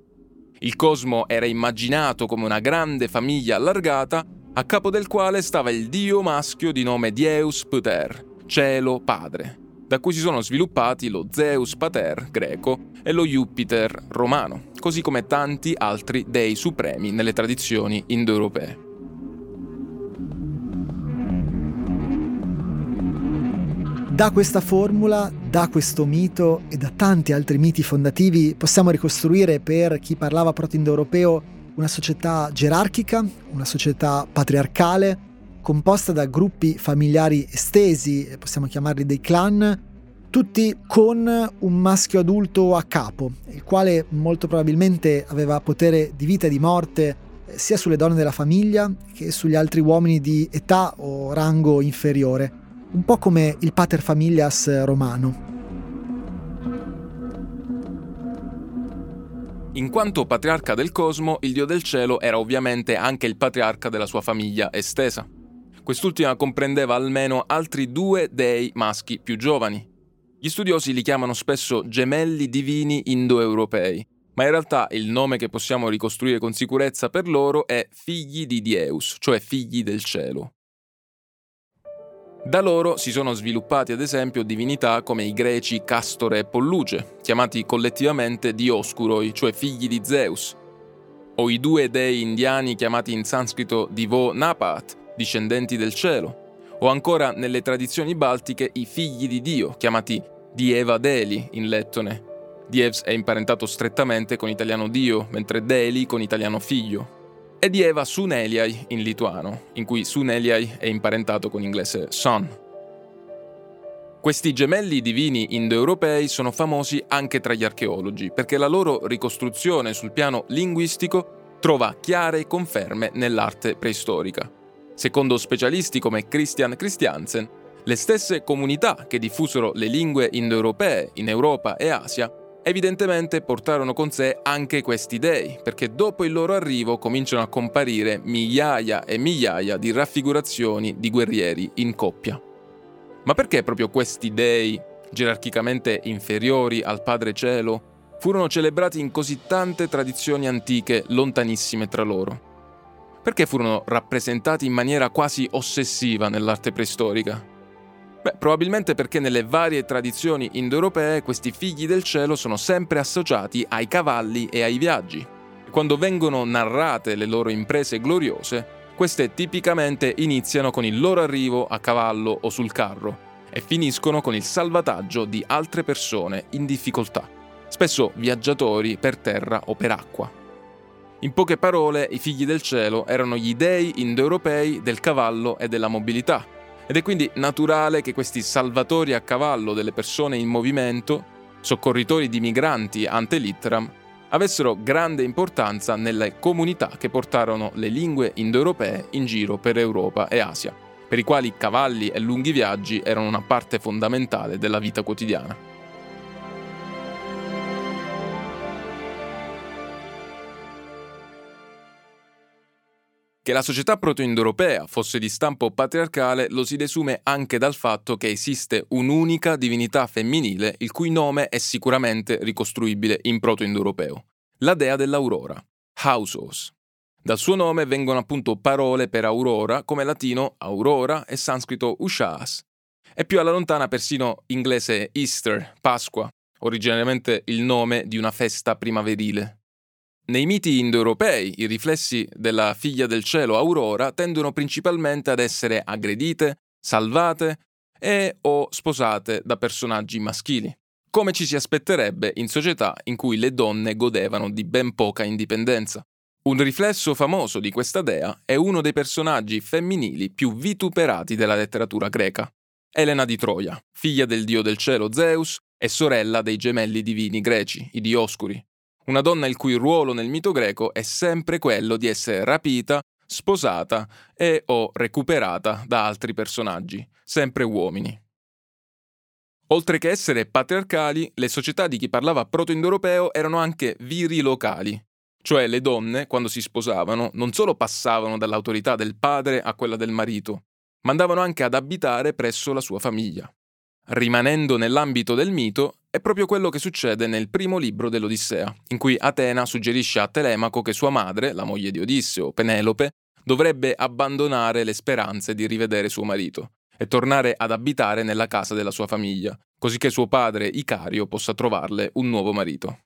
Il cosmo era immaginato come una grande famiglia allargata, a capo del quale stava il dio maschio di nome Dieus Pater, cielo padre, da cui si sono sviluppati lo Zeus Pater greco e lo Jupiter romano, così come tanti altri dei supremi nelle tradizioni indoeuropee. Da questa formula, da questo mito e da tanti altri miti fondativi possiamo ricostruire per chi parlava proto-indoeuropeo una società gerarchica, una società patriarcale, composta da gruppi familiari estesi, possiamo chiamarli dei clan, tutti con un maschio adulto a capo, il quale molto probabilmente aveva potere di vita e di morte eh, sia sulle donne della famiglia che sugli altri uomini di età o rango inferiore un po' come il pater familias romano. In quanto patriarca del cosmo, il dio del cielo era ovviamente anche il patriarca della sua famiglia estesa. Quest'ultima comprendeva almeno altri due dei maschi più giovani. Gli studiosi li chiamano spesso gemelli divini indoeuropei, ma in realtà il nome che possiamo ricostruire con sicurezza per loro è figli di Dieus, cioè figli del cielo. Da loro si sono sviluppati ad esempio divinità come i greci Castore e Polluce, chiamati collettivamente Dioscuroi, cioè figli di Zeus, o i due dei indiani chiamati in sanscrito Divo Napat, discendenti del cielo, o ancora nelle tradizioni baltiche i figli di Dio, chiamati Dieva Deli in lettone. Dievs è imparentato strettamente con italiano Dio, mentre Deli con italiano figlio e di Eva Suneliai in lituano, in cui Suneliai è imparentato con l'inglese son. Questi gemelli divini indoeuropei sono famosi anche tra gli archeologi perché la loro ricostruzione sul piano linguistico trova chiare conferme nell'arte preistorica. Secondo specialisti come Christian Christiansen, le stesse comunità che diffusero le lingue indoeuropee in Europa e Asia evidentemente portarono con sé anche questi dei, perché dopo il loro arrivo cominciano a comparire migliaia e migliaia di raffigurazioni di guerrieri in coppia. Ma perché proprio questi dei, gerarchicamente inferiori al Padre Cielo, furono celebrati in così tante tradizioni antiche lontanissime tra loro? Perché furono rappresentati in maniera quasi ossessiva nell'arte preistorica? Beh, probabilmente perché nelle varie tradizioni indoeuropee questi figli del cielo sono sempre associati ai cavalli e ai viaggi. Quando vengono narrate le loro imprese gloriose, queste tipicamente iniziano con il loro arrivo a cavallo o sul carro e finiscono con il salvataggio di altre persone in difficoltà, spesso viaggiatori per terra o per acqua. In poche parole, i figli del cielo erano gli dei indoeuropei del cavallo e della mobilità, ed è quindi naturale che questi salvatori a cavallo delle persone in movimento, soccorritori di migranti ante litteram, avessero grande importanza nelle comunità che portarono le lingue indoeuropee in giro per Europa e Asia, per i quali cavalli e lunghi viaggi erano una parte fondamentale della vita quotidiana. Che la società proto-indoeuropea fosse di stampo patriarcale lo si desume anche dal fatto che esiste un'unica divinità femminile il cui nome è sicuramente ricostruibile in proto-indoeuropeo, la dea dell'aurora, Hausos. Dal suo nome vengono appunto parole per aurora come latino aurora e sanscrito ushas. È più alla lontana persino inglese Easter, Pasqua, originariamente il nome di una festa primaverile. Nei miti indoeuropei i riflessi della figlia del cielo Aurora tendono principalmente ad essere aggredite, salvate e o sposate da personaggi maschili, come ci si aspetterebbe in società in cui le donne godevano di ben poca indipendenza. Un riflesso famoso di questa dea è uno dei personaggi femminili più vituperati della letteratura greca, Elena di Troia, figlia del dio del cielo Zeus e sorella dei gemelli divini greci, i Dioscuri, una donna il cui ruolo nel mito greco è sempre quello di essere rapita, sposata e o recuperata da altri personaggi, sempre uomini. Oltre che essere patriarcali, le società di chi parlava proto-indoeuropeo erano anche virilocali, cioè le donne, quando si sposavano, non solo passavano dall'autorità del padre a quella del marito, ma andavano anche ad abitare presso la sua famiglia. Rimanendo nell'ambito del mito, è proprio quello che succede nel primo libro dell'Odissea, in cui Atena suggerisce a Telemaco che sua madre, la moglie di Odisseo, Penelope, dovrebbe abbandonare le speranze di rivedere suo marito e tornare ad abitare nella casa della sua famiglia, così che suo padre Icario possa trovarle un nuovo marito.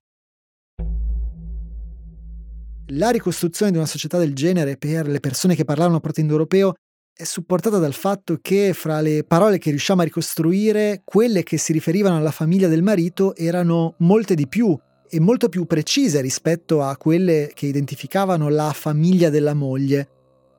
La ricostruzione di una società del genere per le persone che parlavano proto-indoeuropeo è supportata dal fatto che fra le parole che riusciamo a ricostruire, quelle che si riferivano alla famiglia del marito erano molte di più e molto più precise rispetto a quelle che identificavano la famiglia della moglie.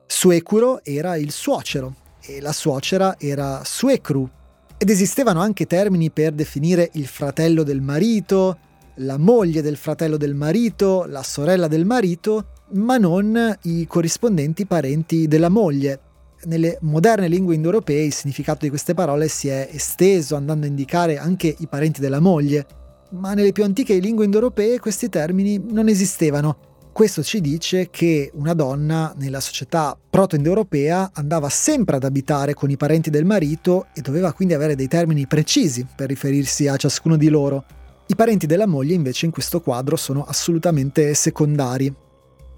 Suecuro era il suocero e la suocera era suecru. Ed esistevano anche termini per definire il fratello del marito, la moglie del fratello del marito, la sorella del marito, ma non i corrispondenti parenti della moglie nelle moderne lingue indoeuropee il significato di queste parole si è esteso andando a indicare anche i parenti della moglie, ma nelle più antiche lingue indoeuropee questi termini non esistevano. Questo ci dice che una donna nella società proto-indoeuropea andava sempre ad abitare con i parenti del marito e doveva quindi avere dei termini precisi per riferirsi a ciascuno di loro. I parenti della moglie invece in questo quadro sono assolutamente secondari.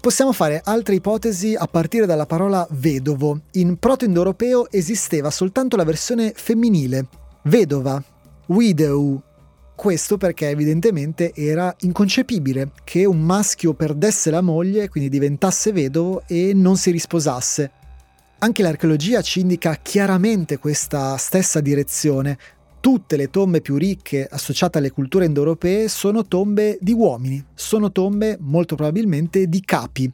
Possiamo fare altre ipotesi a partire dalla parola vedovo. In proto-indoeuropeo esisteva soltanto la versione femminile, vedova, widow. Questo perché evidentemente era inconcepibile che un maschio perdesse la moglie, quindi diventasse vedovo e non si risposasse. Anche l'archeologia ci indica chiaramente questa stessa direzione. Tutte le tombe più ricche associate alle culture indoeuropee sono tombe di uomini, sono tombe molto probabilmente di capi.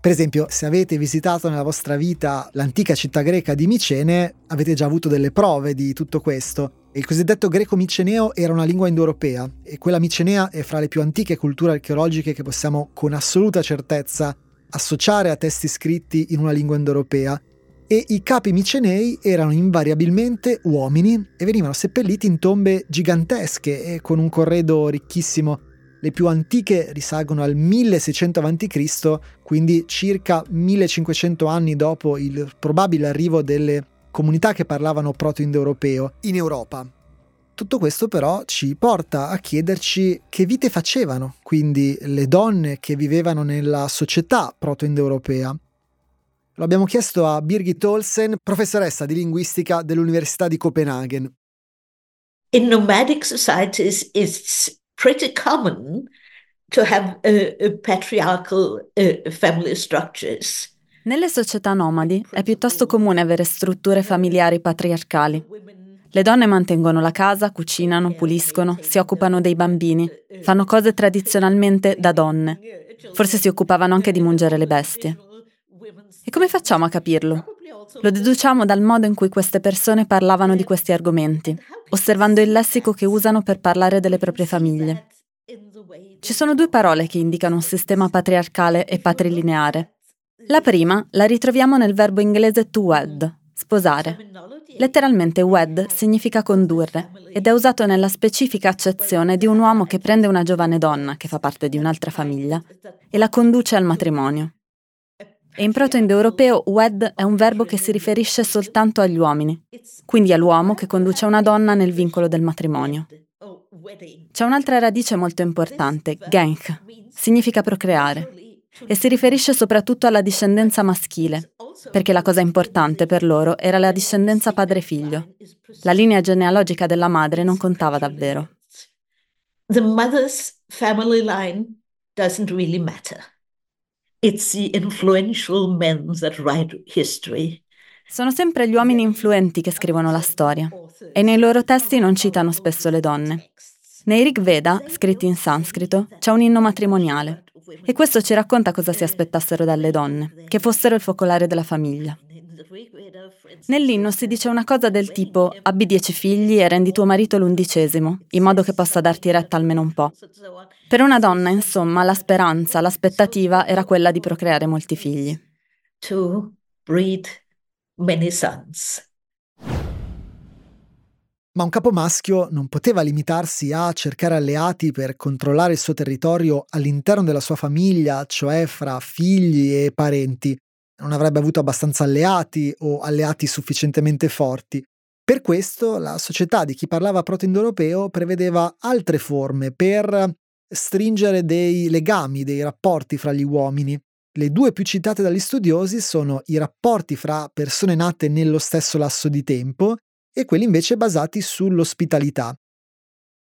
Per esempio, se avete visitato nella vostra vita l'antica città greca di Micene, avete già avuto delle prove di tutto questo. Il cosiddetto greco-miceneo era una lingua indoeuropea e quella micenea è fra le più antiche culture archeologiche che possiamo con assoluta certezza associare a testi scritti in una lingua indoeuropea e i capi micenei erano invariabilmente uomini e venivano seppelliti in tombe gigantesche e con un corredo ricchissimo. Le più antiche risalgono al 1600 a.C., quindi circa 1500 anni dopo il probabile arrivo delle comunità che parlavano proto-indoeuropeo in Europa. Tutto questo però ci porta a chiederci che vite facevano, quindi le donne che vivevano nella società proto-indoeuropea. Lo abbiamo chiesto a Birgit Olsen, professoressa di linguistica dell'Università di Copenaghen. In nomadic societies it's pretty common to have uh, uh, patriarchal uh, family structures. Nelle società nomadi è piuttosto comune avere strutture familiari patriarcali. Le donne mantengono la casa, cucinano, puliscono, si occupano dei bambini, fanno cose tradizionalmente da donne. Forse si occupavano anche di mungere le bestie. E come facciamo a capirlo? Lo deduciamo dal modo in cui queste persone parlavano di questi argomenti, osservando il lessico che usano per parlare delle proprie famiglie. Ci sono due parole che indicano un sistema patriarcale e patrilineare. La prima la ritroviamo nel verbo inglese to wed, sposare. Letteralmente wed significa condurre ed è usato nella specifica accezione di un uomo che prende una giovane donna che fa parte di un'altra famiglia e la conduce al matrimonio. E in proto-indoeuropeo wed è un verbo che si riferisce soltanto agli uomini, quindi all'uomo che conduce una donna nel vincolo del matrimonio. C'è un'altra radice molto importante, gench, significa procreare, e si riferisce soprattutto alla discendenza maschile, perché la cosa importante per loro era la discendenza padre-figlio. La linea genealogica della madre non contava davvero. The mother's family line doesn't really matter. It's the influential men that write history. Sono sempre gli uomini influenti che scrivono la storia e nei loro testi non citano spesso le donne. Nei Rig Veda, scritti in sanscrito, c'è un inno matrimoniale e questo ci racconta cosa si aspettassero dalle donne, che fossero il focolare della famiglia. Nell'inno si dice una cosa del tipo abbi dieci figli e rendi tuo marito l'undicesimo, in modo che possa darti retta almeno un po'. Per una donna, insomma, la speranza, l'aspettativa era quella di procreare molti figli. To breed many sons. Ma un capo maschio non poteva limitarsi a cercare alleati per controllare il suo territorio all'interno della sua famiglia, cioè fra figli e parenti non avrebbe avuto abbastanza alleati o alleati sufficientemente forti. Per questo la società di chi parlava proto-indoeuropeo prevedeva altre forme per stringere dei legami, dei rapporti fra gli uomini. Le due più citate dagli studiosi sono i rapporti fra persone nate nello stesso lasso di tempo e quelli invece basati sull'ospitalità.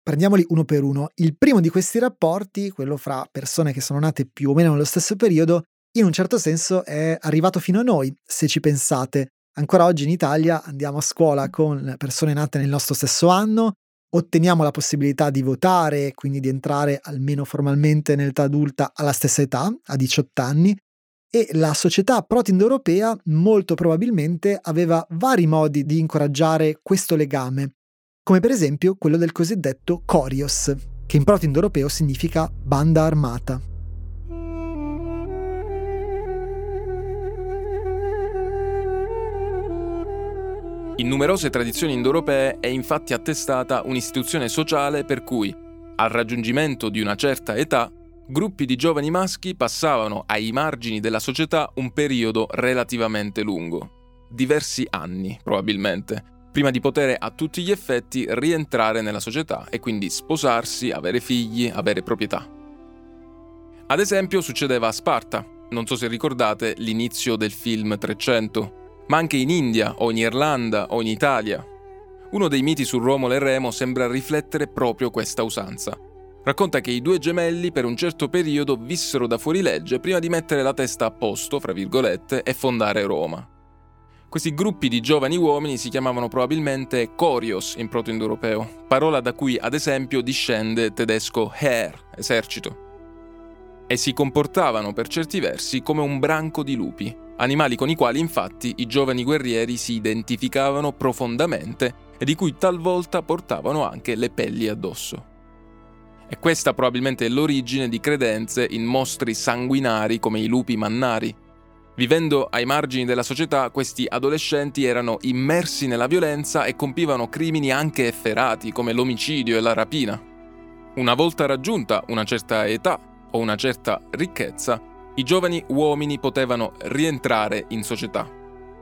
Prendiamoli uno per uno. Il primo di questi rapporti, quello fra persone che sono nate più o meno nello stesso periodo, in un certo senso è arrivato fino a noi, se ci pensate. Ancora oggi in Italia andiamo a scuola con persone nate nel nostro stesso anno, otteniamo la possibilità di votare, quindi di entrare almeno formalmente nell'età adulta alla stessa età, a 18 anni, e la società proto-indoeuropea molto probabilmente aveva vari modi di incoraggiare questo legame, come per esempio quello del cosiddetto Corios, che in proto-indoeuropeo significa banda armata. In numerose tradizioni indoeuropee è infatti attestata un'istituzione sociale per cui, al raggiungimento di una certa età, gruppi di giovani maschi passavano ai margini della società un periodo relativamente lungo, diversi anni probabilmente, prima di poter a tutti gli effetti rientrare nella società e quindi sposarsi, avere figli, avere proprietà. Ad esempio succedeva a Sparta, non so se ricordate l'inizio del film 300, ma anche in India o in Irlanda o in Italia. Uno dei miti su Romolo e Remo sembra riflettere proprio questa usanza. Racconta che i due gemelli per un certo periodo vissero da fuorilegge prima di mettere la testa a posto, fra virgolette, e fondare Roma. Questi gruppi di giovani uomini si chiamavano probabilmente Corios in proto-indoeuropeo, parola da cui ad esempio discende tedesco Heer, esercito. E si comportavano per certi versi come un branco di lupi, animali con i quali infatti i giovani guerrieri si identificavano profondamente e di cui talvolta portavano anche le pelli addosso. E questa probabilmente è l'origine di credenze in mostri sanguinari come i lupi mannari, Vivendo ai margini della società, questi adolescenti erano immersi nella violenza e compivano crimini anche efferati, come l'omicidio e la rapina. Una volta raggiunta una certa età o una certa ricchezza, i giovani uomini potevano rientrare in società.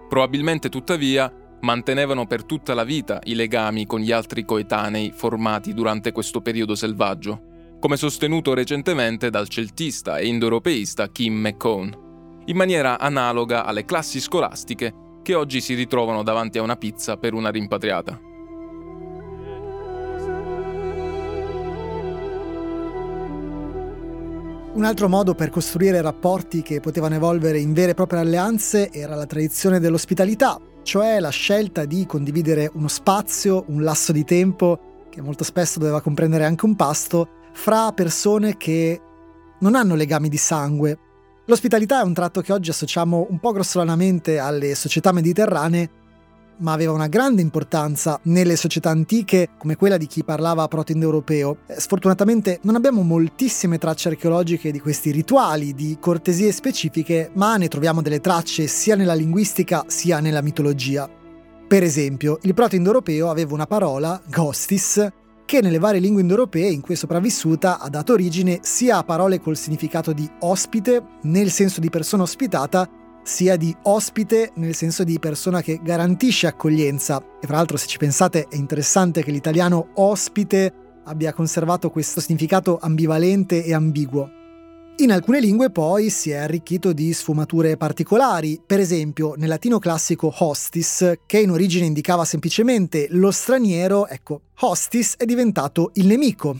Probabilmente, tuttavia, mantenevano per tutta la vita i legami con gli altri coetanei formati durante questo periodo selvaggio, come sostenuto recentemente dal celtista e indoeuropeista Kim McCone in maniera analoga alle classi scolastiche che oggi si ritrovano davanti a una pizza per una rimpatriata. Un altro modo per costruire rapporti che potevano evolvere in vere e proprie alleanze era la tradizione dell'ospitalità, cioè la scelta di condividere uno spazio, un lasso di tempo, che molto spesso doveva comprendere anche un pasto, fra persone che non hanno legami di sangue, L'ospitalità è un tratto che oggi associamo un po' grossolanamente alle società mediterranee, ma aveva una grande importanza nelle società antiche come quella di chi parlava proto-indoeuropeo. Eh, sfortunatamente non abbiamo moltissime tracce archeologiche di questi rituali, di cortesie specifiche, ma ne troviamo delle tracce sia nella linguistica sia nella mitologia. Per esempio, il proto-indoeuropeo aveva una parola, ghostis, che nelle varie lingue indoeuropee in cui è sopravvissuta ha dato origine sia a parole col significato di ospite, nel senso di persona ospitata, sia di ospite nel senso di persona che garantisce accoglienza. E fra l'altro se ci pensate è interessante che l'italiano ospite abbia conservato questo significato ambivalente e ambiguo. In alcune lingue poi si è arricchito di sfumature particolari, per esempio nel latino classico hostis, che in origine indicava semplicemente lo straniero, ecco, hostis è diventato il nemico.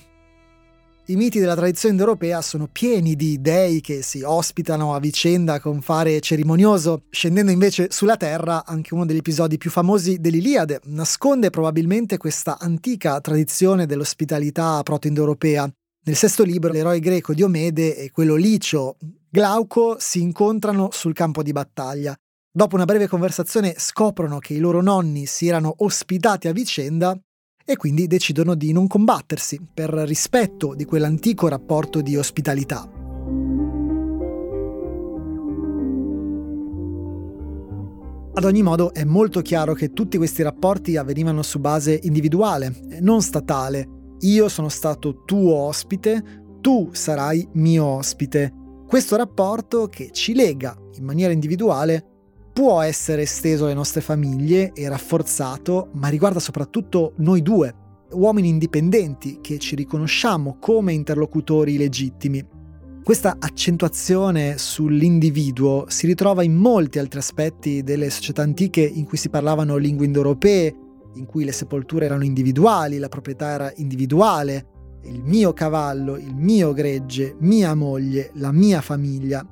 I miti della tradizione indoeuropea sono pieni di dei che si ospitano a vicenda con fare cerimonioso, scendendo invece sulla terra anche uno degli episodi più famosi dell'Iliade, nasconde probabilmente questa antica tradizione dell'ospitalità proto-indoeuropea, nel sesto libro l'eroe greco Diomede e quello licio Glauco si incontrano sul campo di battaglia. Dopo una breve conversazione scoprono che i loro nonni si erano ospitati a vicenda e quindi decidono di non combattersi per rispetto di quell'antico rapporto di ospitalità. Ad ogni modo è molto chiaro che tutti questi rapporti avvenivano su base individuale, non statale, io sono stato tuo ospite, tu sarai mio ospite. Questo rapporto che ci lega in maniera individuale può essere esteso alle nostre famiglie e rafforzato, ma riguarda soprattutto noi due, uomini indipendenti che ci riconosciamo come interlocutori legittimi. Questa accentuazione sull'individuo si ritrova in molti altri aspetti delle società antiche in cui si parlavano lingue indoeuropee, in cui le sepolture erano individuali, la proprietà era individuale, il mio cavallo, il mio gregge, mia moglie, la mia famiglia.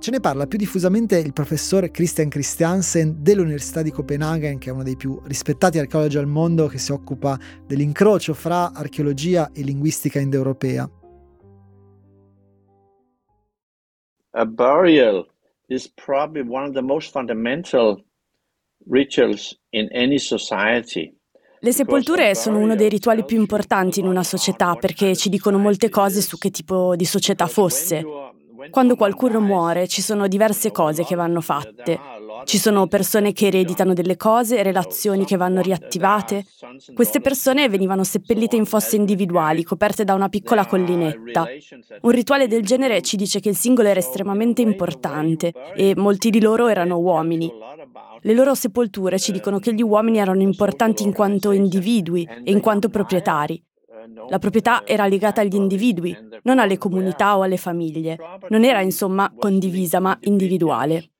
Ce ne parla più diffusamente il professor Christian Christiansen dell'Università di Copenaghen, che è uno dei più rispettati archeologi al mondo che si occupa dell'incrocio fra archeologia e linguistica indoeuropea. A burial is probably one of the most fundamental rituals in any society. Le sepolture sono uno dei rituali più importanti in una società perché ci dicono molte cose su che tipo di società fosse. Quando qualcuno muore ci sono diverse cose che vanno fatte. Ci sono persone che ereditano delle cose, relazioni che vanno riattivate. Queste persone venivano seppellite in fosse individuali, coperte da una piccola collinetta. Un rituale del genere ci dice che il singolo era estremamente importante e molti di loro erano uomini. Le loro sepolture ci dicono che gli uomini erano importanti in quanto individui e in quanto proprietari. La proprietà era legata agli individui, non alle comunità o alle famiglie. Non era insomma condivisa, ma individuale.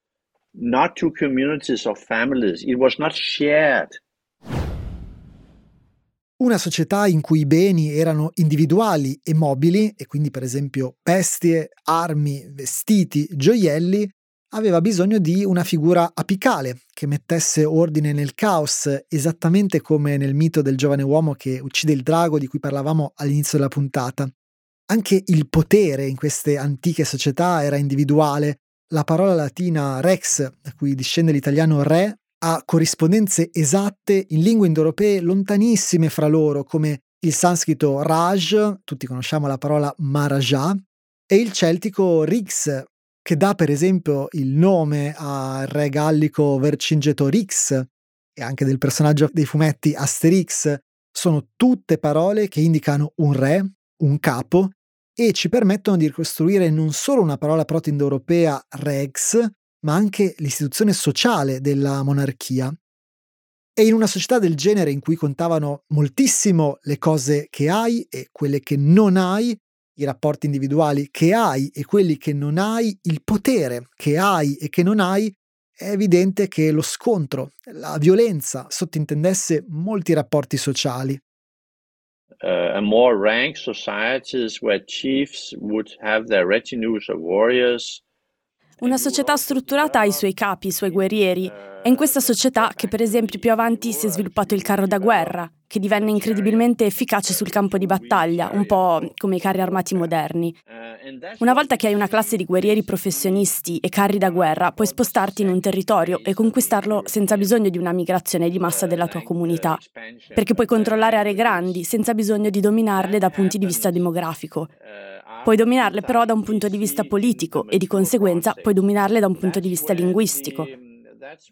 Not to communities or families, it was not shared. Una società in cui i beni erano individuali e mobili, e quindi per esempio bestie, armi, vestiti, gioielli, aveva bisogno di una figura apicale che mettesse ordine nel caos, esattamente come nel mito del giovane uomo che uccide il drago di cui parlavamo all'inizio della puntata. Anche il potere in queste antiche società era individuale. La parola latina rex, da cui discende l'italiano re, ha corrispondenze esatte in lingue indoeuropee lontanissime fra loro, come il sanscrito Raj, tutti conosciamo la parola Maharaja, e il celtico Rix, che dà per esempio il nome al re gallico Vercingetorix e anche del personaggio dei fumetti Asterix, sono tutte parole che indicano un re, un capo, e ci permettono di ricostruire non solo una parola proto-indoeuropea rex, ma anche l'istituzione sociale della monarchia. E in una società del genere in cui contavano moltissimo le cose che hai e quelle che non hai, i rapporti individuali che hai e quelli che non hai, il potere che hai e che non hai, è evidente che lo scontro, la violenza sottintendesse molti rapporti sociali. Uh, a more ranked societies where chiefs would have their retinues of warriors una società strutturata ha i suoi capi, i suoi guerrieri. È in questa società che per esempio più avanti si è sviluppato il carro da guerra, che divenne incredibilmente efficace sul campo di battaglia, un po' come i carri armati moderni. Una volta che hai una classe di guerrieri professionisti e carri da guerra, puoi spostarti in un territorio e conquistarlo senza bisogno di una migrazione di massa della tua comunità, perché puoi controllare aree grandi senza bisogno di dominarle da punti di vista demografico. Puoi dominarle però da un punto di vista politico e di conseguenza puoi dominarle da un punto di vista linguistico.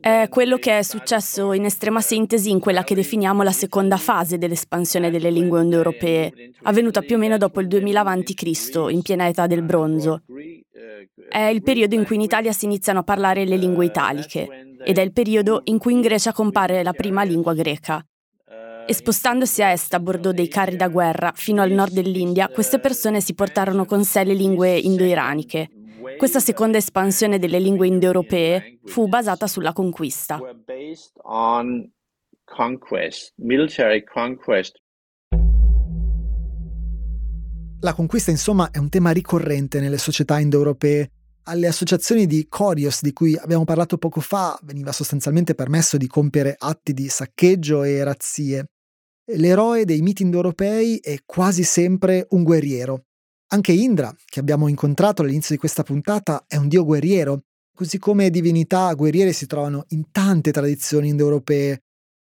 È quello che è successo in estrema sintesi in quella che definiamo la seconda fase dell'espansione delle lingue indoeuropee, avvenuta più o meno dopo il 2000 a.C., in piena età del bronzo. È il periodo in cui in Italia si iniziano a parlare le lingue italiche ed è il periodo in cui in Grecia compare la prima lingua greca. E spostandosi a est a bordo dei carri da guerra fino al nord dell'India, queste persone si portarono con sé le lingue indo-iraniche. Questa seconda espansione delle lingue indoeuropee fu basata sulla conquista. La conquista, insomma, è un tema ricorrente nelle società indoeuropee. Alle associazioni di Corios di cui abbiamo parlato poco fa veniva sostanzialmente permesso di compiere atti di saccheggio e razzie l'eroe dei miti indoeuropei è quasi sempre un guerriero. Anche Indra, che abbiamo incontrato all'inizio di questa puntata, è un dio guerriero, così come divinità guerriere si trovano in tante tradizioni indoeuropee.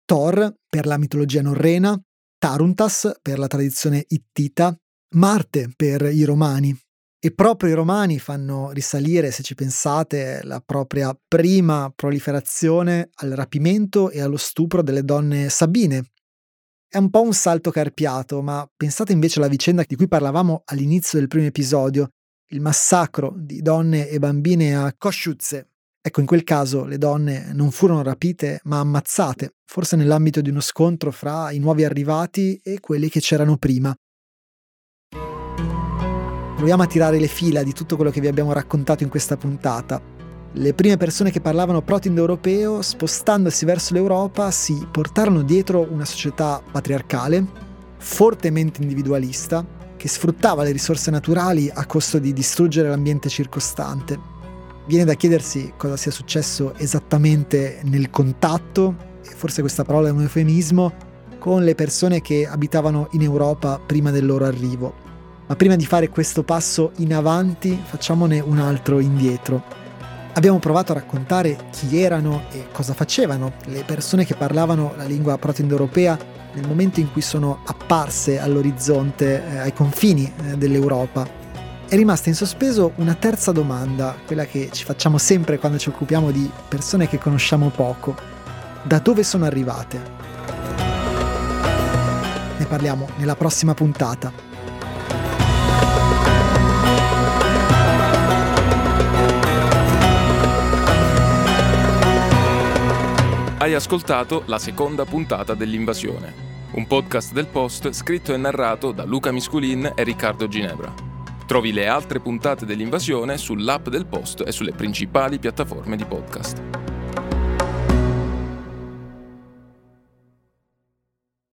Thor per la mitologia norrena, Taruntas per la tradizione ittita, Marte per i romani. E proprio i romani fanno risalire, se ci pensate, la propria prima proliferazione al rapimento e allo stupro delle donne sabine, è un po' un salto carpiato, ma pensate invece alla vicenda di cui parlavamo all'inizio del primo episodio, il massacro di donne e bambine a Koshutze. Ecco, in quel caso le donne non furono rapite, ma ammazzate, forse nell'ambito di uno scontro fra i nuovi arrivati e quelli che c'erano prima. Proviamo a tirare le fila di tutto quello che vi abbiamo raccontato in questa puntata. Le prime persone che parlavano proto-indoeuropeo, spostandosi verso l'Europa, si portarono dietro una società patriarcale, fortemente individualista, che sfruttava le risorse naturali a costo di distruggere l'ambiente circostante. Viene da chiedersi cosa sia successo esattamente nel contatto, e forse questa parola è un eufemismo, con le persone che abitavano in Europa prima del loro arrivo. Ma prima di fare questo passo in avanti, facciamone un altro indietro. Abbiamo provato a raccontare chi erano e cosa facevano le persone che parlavano la lingua proto-indoeuropea nel momento in cui sono apparse all'orizzonte, eh, ai confini eh, dell'Europa. è rimasta in sospeso una terza domanda, quella che ci facciamo sempre quando ci occupiamo di persone che conosciamo poco. Da dove sono arrivate? Ne parliamo nella prossima puntata. Hai ascoltato la seconda puntata dell'Invasione, un podcast del Post scritto e narrato da Luca Misculin e Riccardo Ginebra. Trovi le altre puntate dell'invasione sull'app del post e sulle principali piattaforme di podcast.